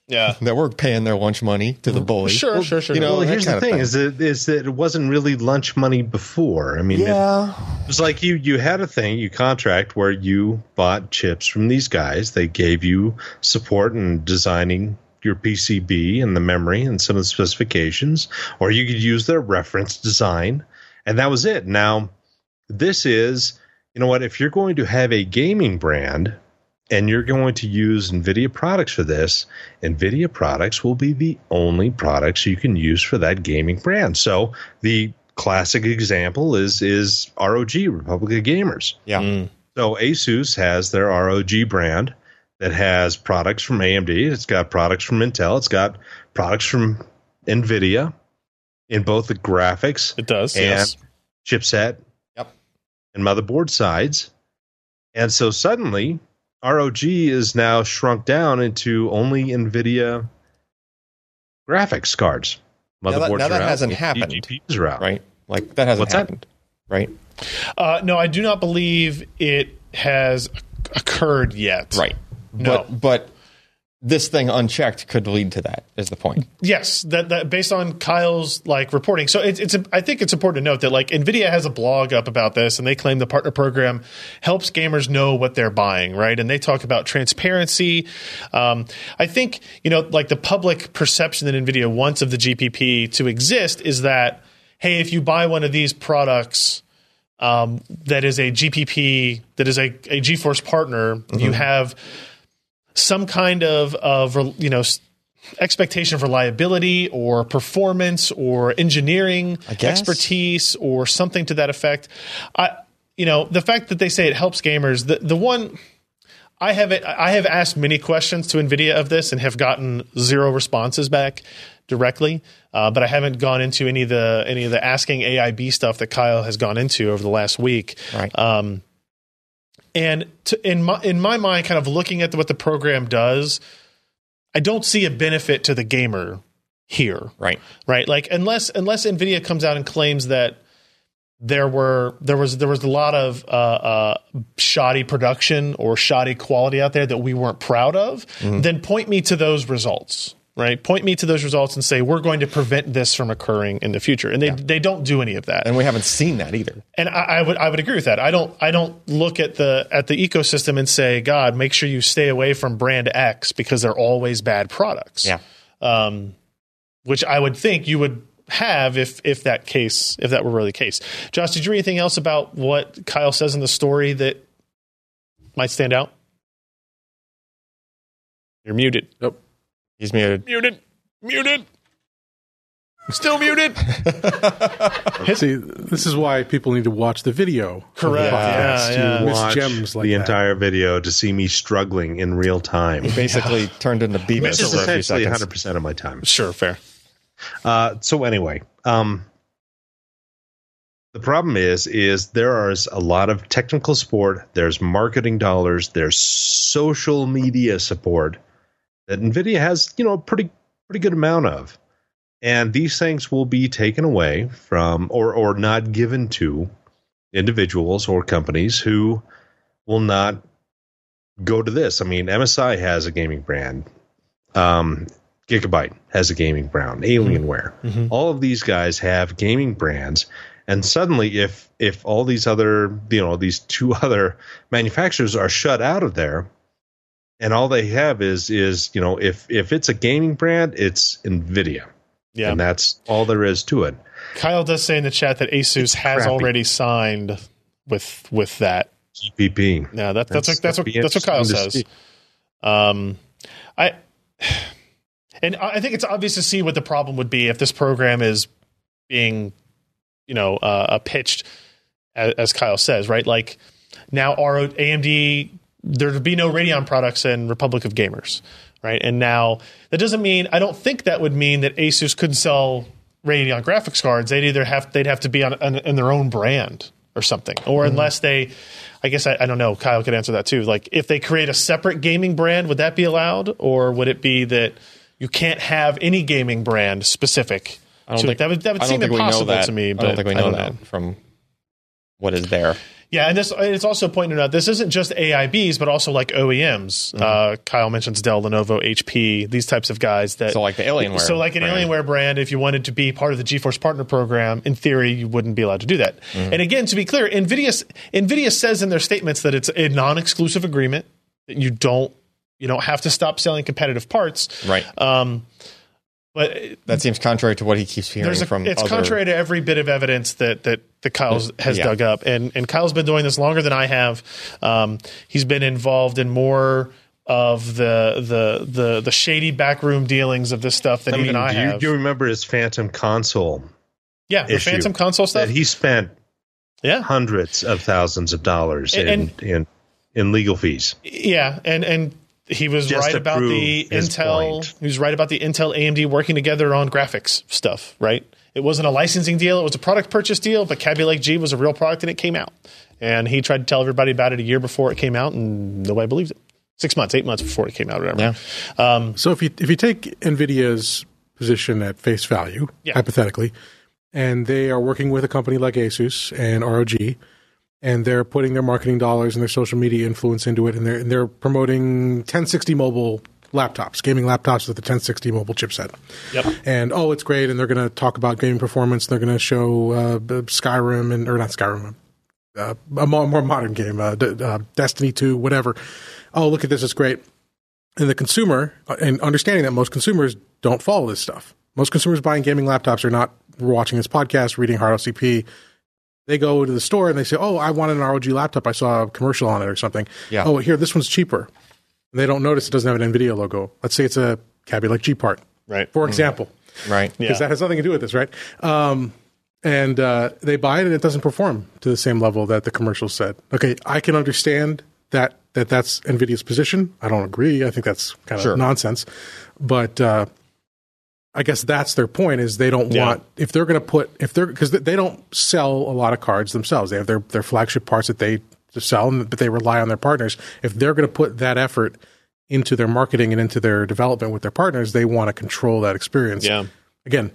yeah, that were paying their lunch money to the mm-hmm. bully. sure, sure, sure. you know, Well, here's the kind of thing: thing. is that is that it wasn't really lunch money before. I mean, it, yeah, it was like you you had a thing, you contract where you bought chips from these guys. They gave you support in designing your PCB and the memory and some of the specifications, or you could use their reference design, and that was it. Now, this is, you know what? If you're going to have a gaming brand and you're going to use NVIDIA products for this, NVIDIA products will be the only products you can use for that gaming brand. So the classic example is is ROG, Republic of Gamers. yeah. Mm. So Asus has their ROG brand that has products from AMD, it's got products from Intel, it's got products from NVIDIA in both the graphics It does, and yes. chipset Yep. and motherboard sides. And so suddenly, ROG is now shrunk down into only NVIDIA graphics cards. Now that- now that are hasn't and happened. GPUs are out. right? Like that hasn't What's that? happened, right? Uh, no, I do not believe it has occurred yet. Right. No. But but this thing unchecked could lead to that. Is the point? Yes, that, that based on Kyle's like reporting. So it's it's I think it's important to note that like Nvidia has a blog up about this, and they claim the partner program helps gamers know what they're buying, right? And they talk about transparency. Um, I think you know like the public perception that Nvidia wants of the GPP to exist is that hey, if you buy one of these products. Um, that is a GPP, that is a, a GeForce partner. You have some kind of of you know expectation of reliability or performance or engineering expertise or something to that effect. I you know the fact that they say it helps gamers. The the one I have I have asked many questions to Nvidia of this and have gotten zero responses back directly. Uh, but I haven't gone into any of the any of the asking AIB stuff that Kyle has gone into over the last week. Right. Um, and to, in my in my mind, kind of looking at what the program does, I don't see a benefit to the gamer here. right. Right. Like unless unless Nvidia comes out and claims that there were there was there was a lot of uh, uh, shoddy production or shoddy quality out there that we weren't proud of, then point me to those results. Right, point me to those results and say we're going to prevent this from occurring in the future, and they they don't do any of that. And we haven't seen that either. And I, I would I would agree with that. I don't I don't look at the at the ecosystem and say, God, make sure you stay away from brand X because they're always bad products. Yeah. Um, which I would think you would have if if that case if that were really the case. Josh, did you read anything else about what Kyle says in the story that might stand out? You're muted. Nope. He's muted. Muted. Muted. Still muted. See, this is why people need to watch the video. Correct. Yeah, yeah. You miss Watch gems like the that. entire video to see me struggling in real time. Basically turned into Beavis Which is for a few seconds. 100 percent of my time. Sure, fair. Uh, so anyway, um, the problem is, is there is a lot of technical support. There's marketing dollars. There's social media support that Nvidia has, you know, a pretty pretty good amount of, and these things will be taken away from or or not given to individuals or companies who will not go to this. I mean, MSI has a gaming brand. Um, Gigabyte has a gaming brand, Alienware. All of these guys have gaming brands, and suddenly, if if all these other, you know, these two other manufacturers are shut out of there, and all they have is is you know, if if it's a gaming brand, it's Nvidia, Yeah. and that's all there is to it. Kyle does say in the chat that Asus has crappy. already signed with with that. GPP. Yeah, that, that's That's- what that's what that's what Kyle says. Um, I and I think it's obvious to see what the problem would be if this program is being, you know, uh, pitched as, as Kyle says, right? Like now, our AMD there would be no Radeon products in Republic of Gamers, right? And now that doesn't mean I don't think that would mean that Asus couldn't sell Radeon graphics cards. They'd either have they'd have to be on, on in their own brand or something, or mm-hmm. unless they, I guess I, I don't know. Kyle could answer that too. Like if they create a separate gaming brand, would that be allowed, or would it be that you can't have any gaming brand specific? I don't to it? think that would that would seem think know impossible that. to me. But I don't think we know don't that from what is there. Yeah, and this it's also pointed out this isn't just AIBs, but also like OEMs. Mm-hmm. Uh, Kyle mentions Dell, Lenovo, HP, these types of guys that. So like the Alienware. so like an brand. Alienware brand, if you wanted to be part of the GeForce Partner Program, in theory, you wouldn't be allowed to do that. Mm-hmm. And again, to be clear, Nvidia Nvidia says in their statements that it's a non-exclusive agreement that you don't you don't have to stop selling competitive parts. Right. Um, but That seems contrary to what he keeps hearing a, from it's other, contrary to every bit of evidence that that that Kyle's has Yeah. dug up, and and Kyle's been doing this longer than I have. Um, he's been involved in more of the the the the shady backroom dealings of this stuff than I even mean, I do you, have. do you remember his Phantom console yeah, the Phantom console stuff. that he spent yeah, hundreds of thousands of dollars in And- in in legal fees? yeah, and and he was Just right about the Intel. point. He was right about the Intel AMD working together on graphics stuff. Right. It wasn't a licensing deal. It was a product purchase deal. But Kaby Lake G was a real product and it came out. And he tried to tell everybody about it a year before it came out, and nobody believed it. Six months, eight months before it came out, or whatever. Yeah. Um, so if you if you take Nvidia's position at face value, Yeah. hypothetically, and they are working with a company like Asus and ROG, and they're putting their marketing dollars and their social media influence into it, and they're and they're promoting 1060 mobile laptops, gaming laptops with the 1060 mobile chipset. Yep. And oh, it's great, and they're going to talk about gaming performance. They're going to show uh, Skyrim and or not Skyrim, uh, a more, more modern game, uh, D- uh, Destiny 2, whatever. Oh, look at this, it's great. And the consumer, uh, and understanding that most consumers don't follow this stuff. Most consumers buying gaming laptops are not watching this podcast, reading Hard OCP. They go to the store and they say, "Oh, I want an ROG laptop. I saw a commercial on it or something. Yeah. Oh, here, this one's cheaper." And they don't notice it doesn't have an Nvidia logo. Let's say it's a Kaby Lake G part, Right. for example Right. Yeah. because that has nothing to do with this, right? Um, and uh, they buy it and it doesn't perform to the same level that the commercial said. Okay, I can understand that that that's Nvidia's position. I don't agree. I think that's kind of Sure. nonsense. But uh, I guess that's their point is they don't Yeah. want if they're going to put if they're because they don't sell a lot of cards themselves. They have their their flagship parts that they sell, but they rely on their partners. If they're going to put that effort into their marketing and into their development with their partners, they want to control that experience Yeah. again,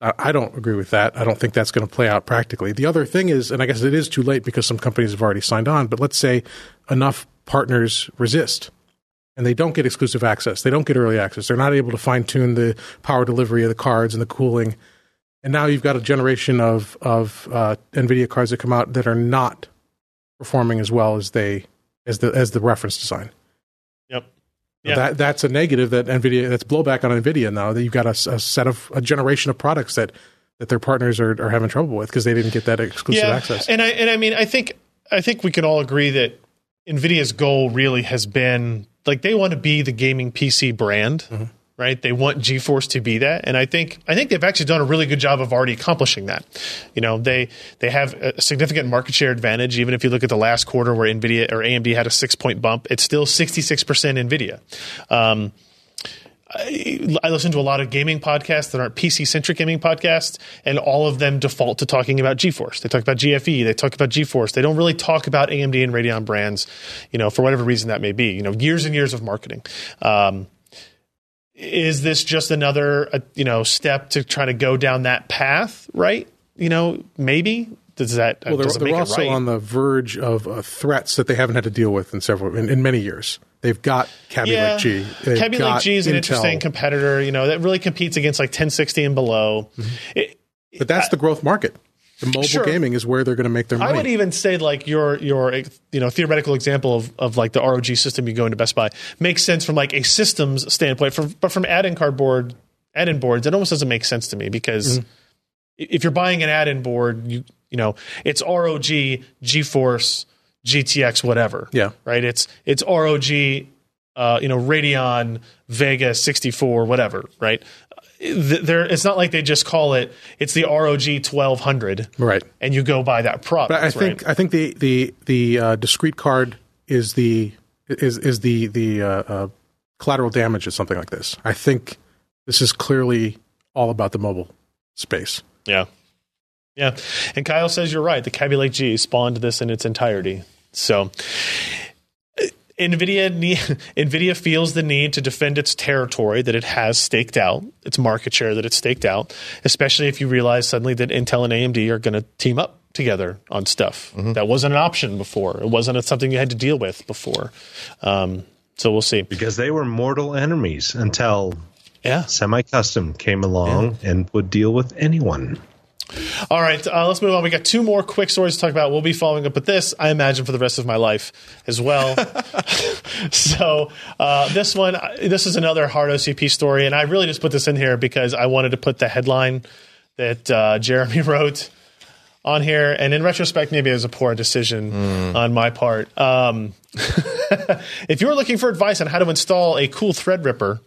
I I don't agree with that. I don't think that's going to play out practically. The other thing is, and I guess it is too late because some companies have already signed on, but let's say enough partners resist and they don't get exclusive access. They don't get early access. They're not able to fine tune the power delivery of the cards and the cooling. And now you've got a generation of, of uh, NVIDIA cards that come out that are not performing as well as they as the as the reference design. Yep. Yeah. That that's a negative that Nvidia that's blowback on Nvidia now that you've got a set of a generation of products that that their partners are, are having trouble with because they didn't get that exclusive access. And I and I mean I think I think we can all agree that Nvidia's goal really has been like they want to be the gaming PC brand. Mm-hmm. Right, they want GeForce to be that, and I think I think they've actually done a really good job of already accomplishing that. You know, they they have a significant market share advantage. Even if you look at the last quarter where Nvidia or AMD had a six point bump, it's still sixty six percent Nvidia. Um, I, I listen to a lot of gaming podcasts that aren't PC centric gaming podcasts, and all of them default to talking about GeForce. They talk about GFE, they talk about GeForce. They don't really talk about AMD and Radeon brands, you know, for whatever reason that may be. You know, years and years of marketing. Um, is this just another, uh, you know, step to try to go down that path? Right? You know, maybe does that well, they're, they're also right? on the verge of uh, threats that they haven't had to deal with in several in, in many years. They've got Kaby yeah, Lake G. They've Kaby Lake G is an Intel. interesting competitor. You know, that really competes against like 1060 and below. It, but that's the growth market. The mobile Sure. gaming is where they're going to make their money. I would even say like your your you know theoretical example of, of like the ROG system you go into Best Buy makes sense from like a systems standpoint. From but from add-in cardboard add-in boards, it almost doesn't make sense to me because Mm-hmm. if you're buying an add-in board, you you know it's ROG, GeForce, GTX, whatever. Yeah. right. It's it's ROG, uh, you know Radeon Vega 64, whatever. Right. There, it's not like they just call it. It's the ROG 1200, right. and you go buy that product. But I think right? I think the the the uh, discrete card is the is is the the uh, uh, collateral damage of something like this. I think this is clearly all about the mobile space. Yeah. Yeah. And Kyle says you're right. The Kaby Lake G spawned this in its entirety. So uh, Nvidia Nvidia feels the need to defend its territory that it has staked out, its market share that it's staked out, especially if you realize suddenly that Intel and AMD are going to team up together on stuff. That wasn't an option before. It wasn't something you had to deal with before. Um, so we'll see. because they were mortal enemies until Yeah. semi-custom came along and would deal with anyone. All right, uh, let's move on. We got two more quick stories to talk about. We'll be following up with this, I imagine, for the rest of my life as well. so uh, this one, uh, this is another hard OCP story, and I really just put this in here because I wanted to put the headline that uh, Jeremy wrote on here, and in retrospect, maybe it was a poor decision on my part. Um, if you're looking for advice on how to install a cool Threadripper,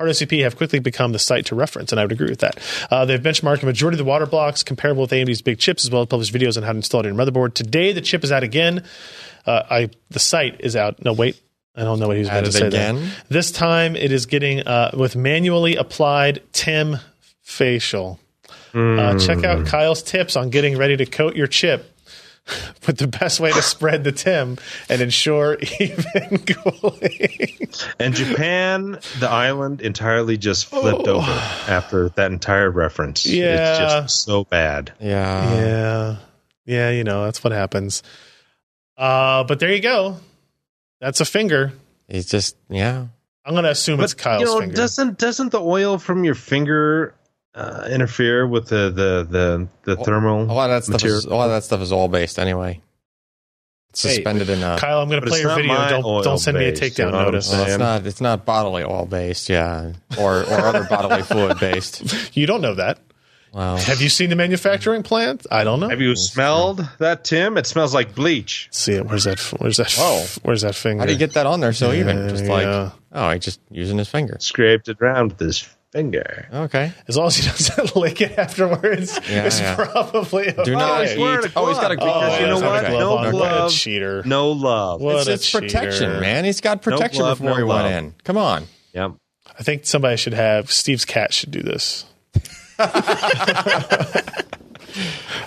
ROCP have quickly become the site to reference, and I would agree with that. Uh, they've benchmarked a majority of the water blocks comparable with AMD's big chips, as well as published videos on how to install it in your motherboard. Today, the chip is out again. Uh, I the site is out. No, wait, I don't know what he was about to say. there. again? This time, it is getting uh, with manually applied TIM facial. Uh, check out Kyle's tips on getting ready to coat your chip. With the best way to spread the TIM and ensure even cooling. And Japan, the island, entirely just flipped over after that entire reference. Oh. Yeah. It's just so bad. Yeah. Yeah. Yeah, you know, that's what happens. Uh, but there you go. That's a finger. It's just yeah. I'm going to assume it's Kyle's you know, finger. doesn't doesn't the oil from your finger uh, interfere with the the the, the thermal A lot of that stuff is a lot of that stuff is oil based anyway. It's Hey, suspended in a. Kyle, I'm going to play your video. Don't don't send me a takedown you know notice. Well, it's not. It's not bodily oil based, yeah, or or other bodily fluid based. You don't know that. Wow. Have you seen the manufacturing plant? I don't know. Have you smelled that, Tim? It smells like bleach. see it? Where's that? Where's that? Whoa. Where's that finger? How do you get that on there so even? Just like yeah. oh, he just using his finger. Scraped it around with his finger. Okay. As long as he doesn't lick it afterwards, Yeah, it's yeah. probably okay. Do not he's eat. a Oh, he's got a glove. glove. Oh, you know he's got what? a glove No on. What a cheater. No love. What It's, a it's cheater. protection, man. He's got protection glove, before no he went in. Come on. Yep. I think somebody should have Steve's cat should do this.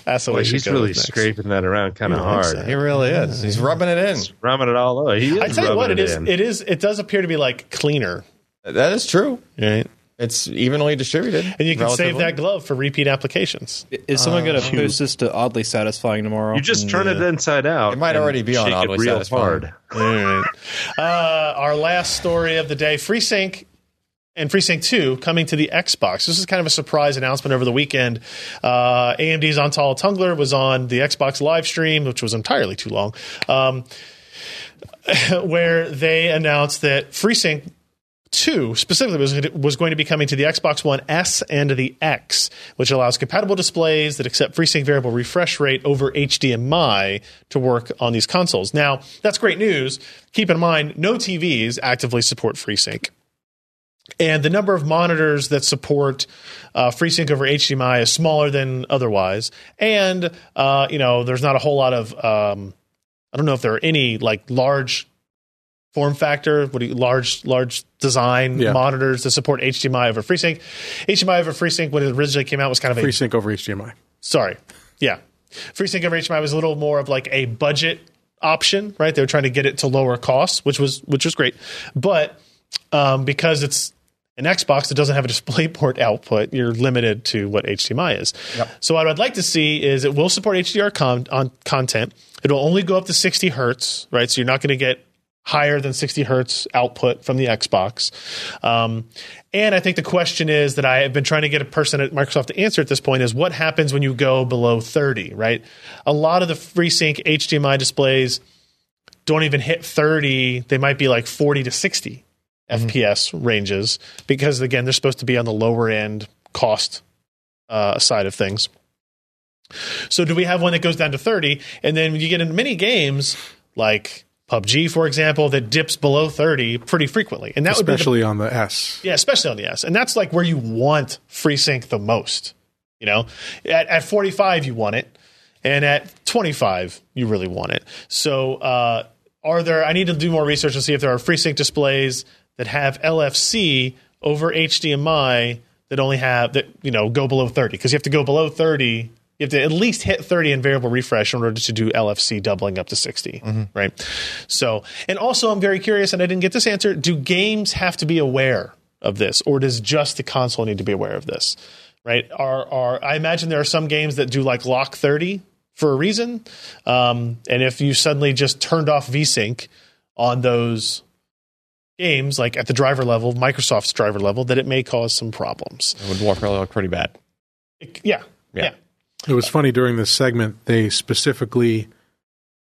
That's the way Boy, she he's really scraping that around kind of You don't hard. He really is. He's rubbing it in. Rubbing it all over. He is I tell you what, rubbing it is. in. It is. It does appear to be like cleaner, That is true. right? It's evenly distributed. And you can save that glove for repeat applications. Is someone going to post this to oddly satisfying tomorrow? You just turn it inside out. It might already be on shake Oddly real Satisfying. hard. Uh, our last story of the day: FreeSync and FreeSync 2 coming to the Xbox. This is kind of a surprise announcement over the weekend. Uh, AMD's Antal Tungler was on the Xbox live stream, which was entirely too long, um, where they announced that FreeSync 2 specifically was, was going to be coming to the Xbox One S and the X, which allows compatible displays that accept FreeSync variable refresh rate over HDMI to work on these consoles. Now, that's great news. Keep in mind, no TVs actively support FreeSync. And the number of monitors that support uh, FreeSync over HDMI is smaller than otherwise. And, uh, you know, there's not a whole lot of, um, I don't know if there are any like large form factor, what do you, large large design Yeah. monitors to support HDMI over FreeSync. HDMI over FreeSync when it originally came out was kind of a FreeSync over HDMI. sorry, yeah, FreeSync over HDMI was a little more of like a budget option, right? They were trying to get it to lower costs, which was which was great, but um, because it's an Xbox that doesn't have a DisplayPort output, you're limited to what HDMI is. So what I'd like to see is it will support HDR con- on content. It'll only go up to 60 hertz, right? So you're not going to get higher than 60 hertz output from the Xbox. Um, and I think the question is that I have been trying to get a person at Microsoft to answer at this point is what happens when you go below 30, right? A lot of the FreeSync HDMI displays don't even hit 30. They might be like 40 to 60 FPS ranges because, again, they're supposed to be on the lower end cost uh, side of things. So, do we have one that goes down to 30? And then when you get into many games like PUBG, for example, that dips below 30 pretty frequently. And that would be the especially on the S. yeah, especially on the S. And that's like where you want FreeSync the most. You know, at, at 45, you want it. And at 25, you really want it. So, uh, are there, I need to do more research and see if there are FreeSync displays that have LFC over HDMI that only have, that, you know, go below 30. Because you have to go below 30. You have to at least hit 30 in variable refresh in order to do LFC doubling up to 60, right? So, and also I'm very curious, and I didn't get this answer. Do games have to be aware of this, or does just the console need to be aware of this? Right? Are are I imagine there are some games that do like lock 30 for a reason, um, and if you suddenly just turned off VSync on those games, like at the driver level, Microsoft's driver level, that it may cause some problems. It would really look pretty bad. It- yeah, Yeah. yeah. It was funny during this segment, they specifically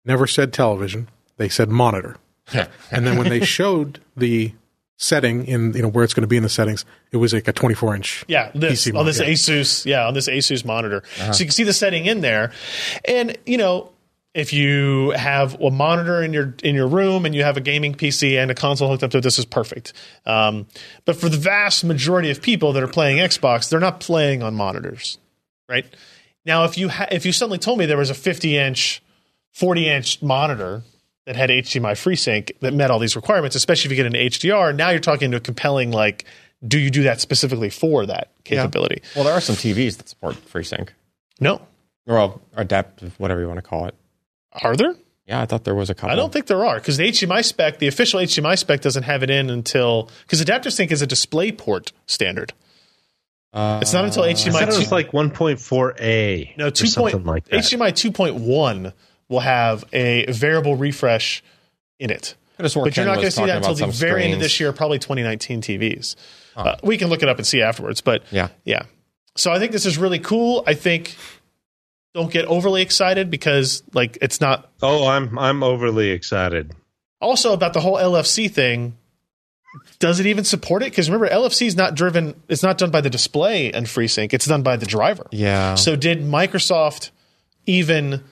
never said television, they said monitor. And then when they showed the setting in you know where it's going to be in the settings, it was like a 24 inch. Yeah, this PC on this monitor. Asus, yeah, on this Asus monitor. So you can see the setting in there, and you know if you have a monitor in your in your room and you have a gaming PC and a console hooked up to it, this is perfect. Um, but for the vast majority of people that are playing Xbox, they're not playing on monitors, right? Now, if you ha- if you suddenly told me there was a 50 inch, 40 inch monitor that had HDMI FreeSync that met all these requirements, especially if you get an HDR, now you're talking to a compelling like, do you do that specifically for that capability? Well, there are some TVs that support FreeSync. No, Well, adaptive, whatever you want to call it. are there? Yeah, I thought there was a couple. I don't think there are because the HDMI spec, the official HDMI spec, doesn't have it in until because Adaptive Sync is a DisplayPort standard. Uh, It's not until HDMI thought it two, was like 1.4a. no or two something point like that. HDMI two point one will have a variable refresh in it. But you're not going to see that until the some very end of this year, probably 2019 TVs. Uh, we can look it up and see afterwards, but Yeah. yeah. So I think this is really cool. I think don't get overly excited because like it's not Oh, I'm I'm overly excited. also about the whole LFC thing. Does it even support it? Because remember, LFC is not driven. It's not done by the display and FreeSync. It's done by the driver. Yeah. So did Microsoft even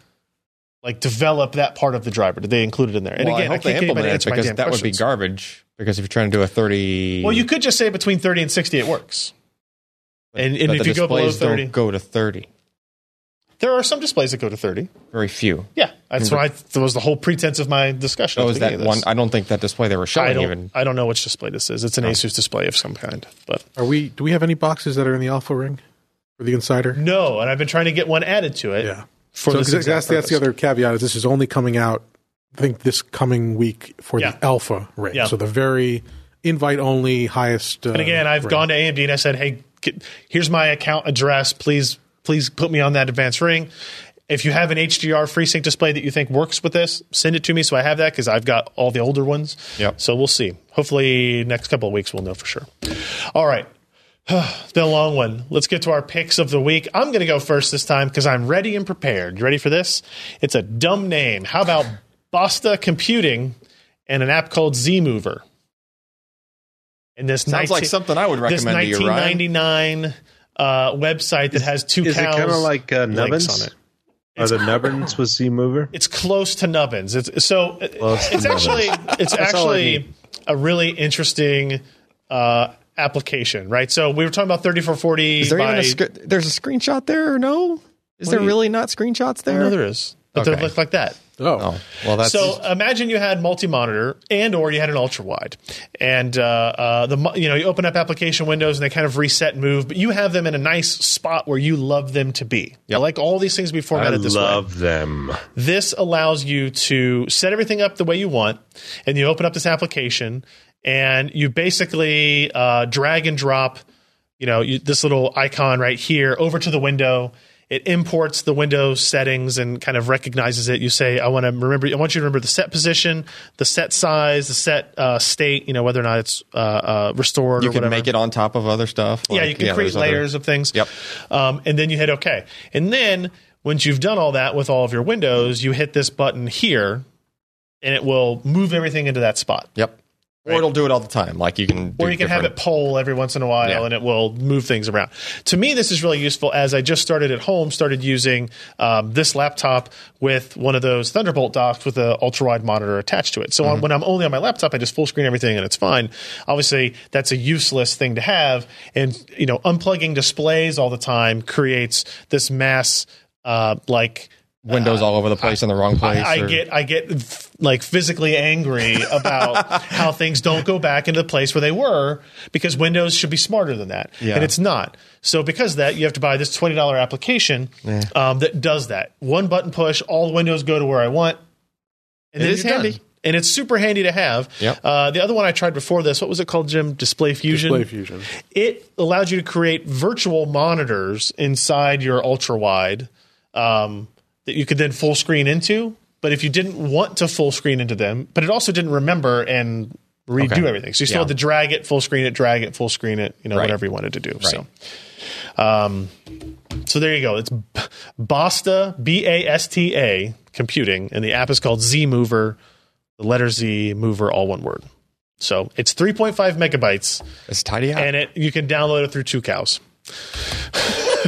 like develop that part of the driver? Did they include it in there? And well, again, I I, can't implement it because that would be garbage. Because if you're trying to do a 30, Well, you could just say between 30 and 60 it works. And, and but if you go below displays don't 30, go to 30. there are some displays that go to 30. Very few. Yeah, that's why that was the whole pretense of my discussion. Oh, is that beginning one? I don't think that display they were I showing don't, even. I don't know which display this is. It's an Asus display of some kind, but Are we? Do we have any boxes that are in the alpha ring for the insider? no. And I've been trying to get one added to it. Yeah. for so this 'cause exact that's, that's the other caveat is this is only coming out. I think this coming week for Yeah. the alpha ring. Yeah. So the very invite only highest. Uh, And again, I've ring. gone to AMD and I said, "Hey, get, here's my account address. Please, please put me on that advanced ring. If you have an HDR FreeSync display that you think works with this, send it to me so I have that because I've got all the older ones. Yep. So we'll see. Hopefully, next couple of weeks we'll know for sure. All right." It's been a long one. Let's get to our picks of the week. I'm going to go first this time because I'm ready and prepared. You ready for this? It's a dumb name. How about Basta Computing and an app called ZMover? And this Sounds like something I would this recommend to you, Ryan. 1999 uh, website that has two Is it cows. kind of like uh, Nubbins? on it. Are the Nubbins with Z Mover? It's close to Nubbins. It's so Close it's actually it's That's all I actually a really interesting uh, application, right? So we were talking about 3440 Is there by even a sc- there's a screenshot there or no? Is there you- really not screenshots there? no, there is, but Okay. they look like that. Oh, Oh, well, that's so imagine you had multi-monitor and or you had an ultra wide and uh, uh, the you know you open up application windows and they kind of reset and move but you have them in a nice spot where you love them to be I like all these things to be I formatted this way love them. this allows you to set everything up the way you want and you open up this application and you basically uh, drag and drop you know you, this little icon right here over to the window it imports the window settings and kind of recognizes it you say i want to remember i want you to remember the set position the set size the set uh, state you know whether or not it's uh, uh, restored you can whatever make it on top of other stuff. yeah, you can create there's other- layers of things. Yep. Um, and then you hit OK. And then once you've done all that with all of your windows, you hit this button here, and it will move everything into that spot. Yep. Or it'll do it all the time. Like you can, Or you can have it poll every once in a while, Yeah. and it will move things around. To me, this is really useful as I just started at home, started using um, this laptop with one of those Thunderbolt docks with an ultra wide monitor attached to it. So Mm-hmm. when I'm only on my laptop, I just full screen everything, and it's fine. Obviously, that's a useless thing to have, and you know, unplugging displays all the time creates this mass uh, like windows all over the place in the wrong place. I, I or- get I get f- like physically angry about how things don't go back into the place where they were because Windows should be smarter than that, Yeah. and it's not. So because of that, you have to buy this twenty dollar application um, that does that. One button push, all the windows go to where I want, and It then done. handy. And it's super handy to have. Yep. Uh, the other one I tried before this, what was it called, Jim? Display Fusion. Display Fusion. It allows you to create virtual monitors inside your ultra wide um, that you could then full screen into. But if you didn't want to full screen into them, but it also didn't remember and redo Okay. everything, so you still Yeah. had to drag it, full screen it, drag it, full screen it, you know, Right. whatever you wanted to do. So, um, so there you go. It's Basta B A S T A computing, and the app is called Z Mover. The letter Z Mover, all one word. So it's 3.5 megabytes It's tidy out. and it you can download it through Tucows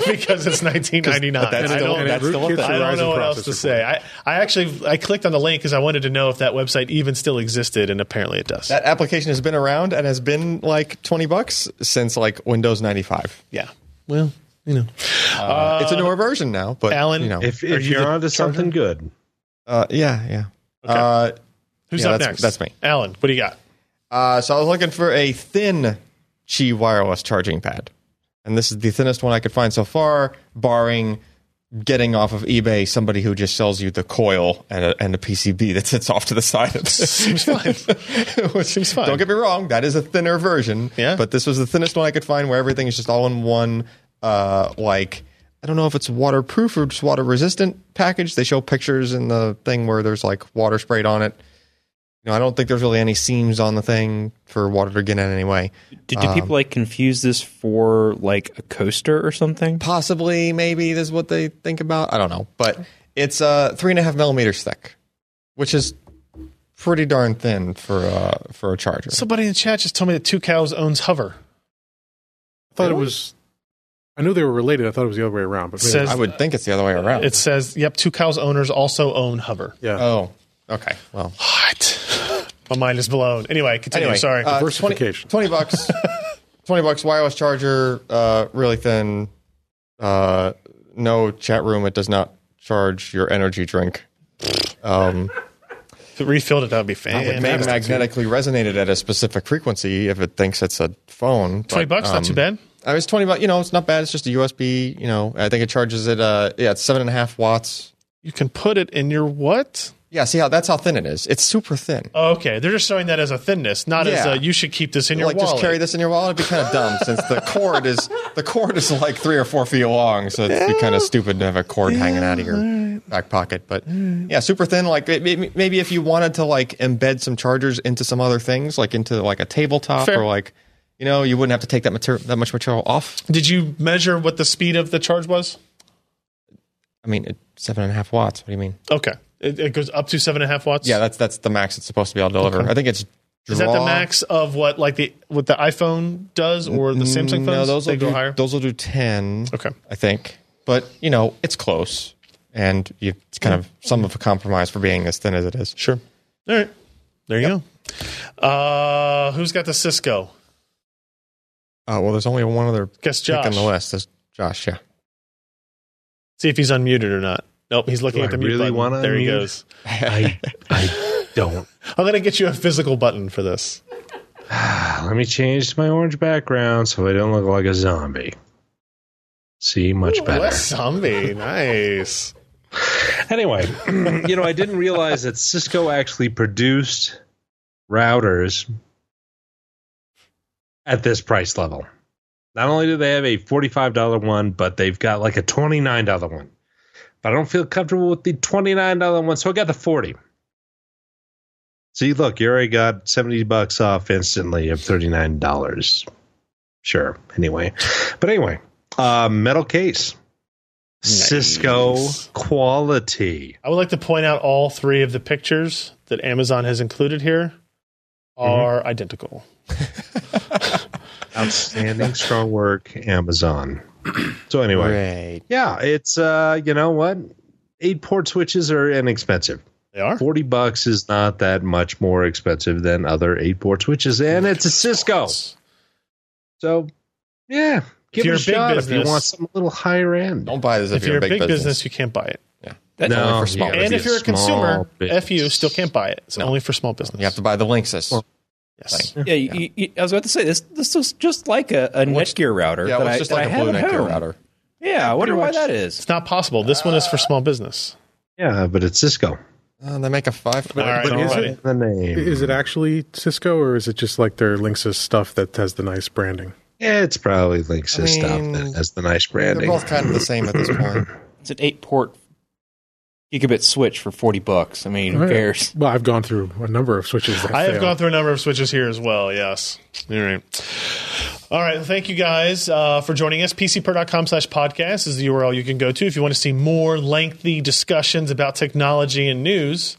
because it's 1999. That's I still- don't, that's still a rootkits. I don't know what else to processor say. I, I actually I clicked on the link because I wanted to know if that website even still existed, and apparently it does. that application has been around and has been like 20 bucks since like Windows 95. yeah. Well, you know, Uh, it's a newer version now, but Allyn, you know, If, if you you're the onto something good, uh, yeah, yeah. Uh, who's yeah, up that's- next? that's me. Allyn. What do you got? Uh, so I was looking for a thin Qi wireless charging pad, and this is the thinnest one I could find so far, barring getting off of eBay somebody who just sells you the coil and a, and a PCB that sits off to the side of it. Seems fine. Which, Seems fine. Don't get me wrong, that is a thinner version. Yeah. But this was the thinnest one I could find where everything is just all in one, uh, like, I don't know if it's waterproof or just water resistant package. They show pictures in the thing where there's like water sprayed on it. You know, I don't think there's really any seams on the thing for water to get in anyway. Do, do Um, people like confuse this for like a coaster or something? Possibly, maybe this is what they think about. I don't know, but it's uh three and a half millimeters thick, which is pretty darn thin for uh for a charger. Somebody in the chat just told me that Tucows owns Hover. I thought it was. I knew they were related. I thought it was the other way around. But Says- I would think it's the other way around. It says, "Yep, Tucows owners also own Hover." yeah. oh, okay. Well, What? My mind is blown. Anyway, continue. anyway, Sorry. uh, 20, 20 bucks. Twenty bucks. Wireless charger, uh, really thin. Uh, no chat room. It does not charge your energy drink. Um, if it refilled it, that would be fantastic. it may magnetically resonate at a specific frequency if it thinks it's a phone. Twenty but, bucks, not um, too bad. I was twenty bucks. You know, it's not bad. It's just a USB. You know, I think it charges it. Uh, yeah, it's seven and a half watts. You can put it in your what? Yeah, see how that's how thin it is. It's super thin. Oh, okay, they're just showing that as a thinness, not as Yeah. a you should keep this in your wallet. like wallet. just carry this in your wallet. It'd be kind of dumb since the cord is the cord is like three or four feet long, so it'd be kind of stupid to have a cord hanging out of your back pocket. But yeah, super thin. Like it- maybe maybe if you wanted to like embed some chargers into some other things, like into like a tabletop Fair. or like you know you wouldn't have to take that material that much material off. Did you measure what the speed of the charge was? I mean, it, seven and a half watts. What do you mean? Okay, it, it goes up to seven and a half watts. Yeah, that's that's the max it's supposed to be able to deliver. I think it's is that the max of what like the what the iPhone does or the Samsung phones? No, those they will go do, higher. Those will do ten. Okay. I think, but you know, it's close, and you, it's kind of some of a compromise for being as thin as it is. Sure. All right. There you go. Uh, who's got the Cisco? Uh, well, there's only one other Guess Josh. on the list. There's Josh. Yeah. See if he's unmuted or not. Nope, he's looking Do at the I mute really button. wanna there he goes. I, I don't. I'm gonna get you a physical button for this. Let me change my orange background so I don't look like a zombie. See, much Ooh, better. less zombie. nice. Anyway, you know, I didn't realize that Cisco actually produced routers at this price level. Not only do they have a $45 one, but they've got like a $29 one. But I don't feel comfortable with the $29 one, so I got the 40. See, look, you already got 70 bucks off instantly of $39. Sure. Anyway. But anyway, uh, metal case. Cisco quality. I would like to point out all three of the pictures that Amazon has included here are identical. Outstanding, strong work, Amazon. So anyway, Great. yeah, it's uh, you know what? Eight port switches are inexpensive. They are. Forty bucks is not that much more expensive than other eight port switches, and it's a Cisco. So yeah, give you're it a a big shot if you want something a little higher end. Don't buy this if, If you're a big, business. business. you can't buy it. That's No, only for small. yeah. And if you're a consumer, small business. FU still can't buy it. It's No. only for small business. You have to buy the Linksys. Well, yes. Yeah, you, you, I was about to say this. This is just like a, a Netgear router. yeah, that well, I, it's just that like I a blue Netgear router. Yeah, I wonder why much. that is. It's not possible. This one is for small business. Yeah, but it's Cisco. Uh, they make a five. All right, but is it- The name. Is it actually Cisco or is it just like their Linksys stuff that has the nice branding? Yeah, it's probably Linksys I stuff that has the nice branding. They're both kind of the same at this point. It's an eight port gigabit switch for forty bucks. I mean, who cares? Well, I've gone through a number of switches. That I have failed. gone through a number of switches here as well. Yes. All right. All right. Thank you guys uh, for joining us. PCper.com slash podcast is the URL you can go to if you want to see more lengthy discussions about technology and news.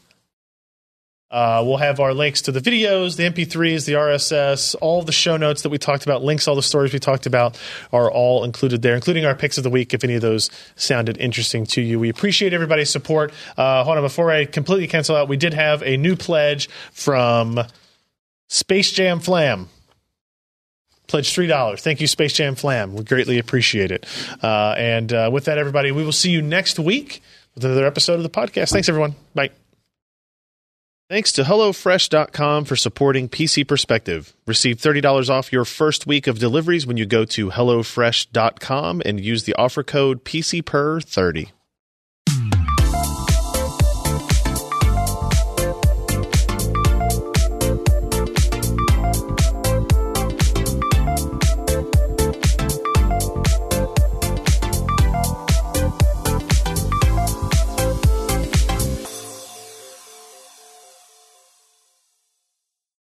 Uh, we'll have our links to the videos, the MP3s, the RSS, all the show notes that we talked about, links, all the stories we talked about are all included there, including our picks of the week if any of those sounded interesting to you. We appreciate everybody's support. Uh, hold on, before I completely cancel out, we did have a new pledge from Space Jam Flam. Pledge three dollars. Thank you, Space Jam Flam. We greatly appreciate it. Uh, and uh, with that, everybody, we will see you next week with another episode of the podcast. Thanks, everyone. Bye. Thanks to HelloFresh.com for supporting PC Perspective. Receive $30 off your first week of deliveries when you go to HelloFresh.com and use the offer code PCPer30.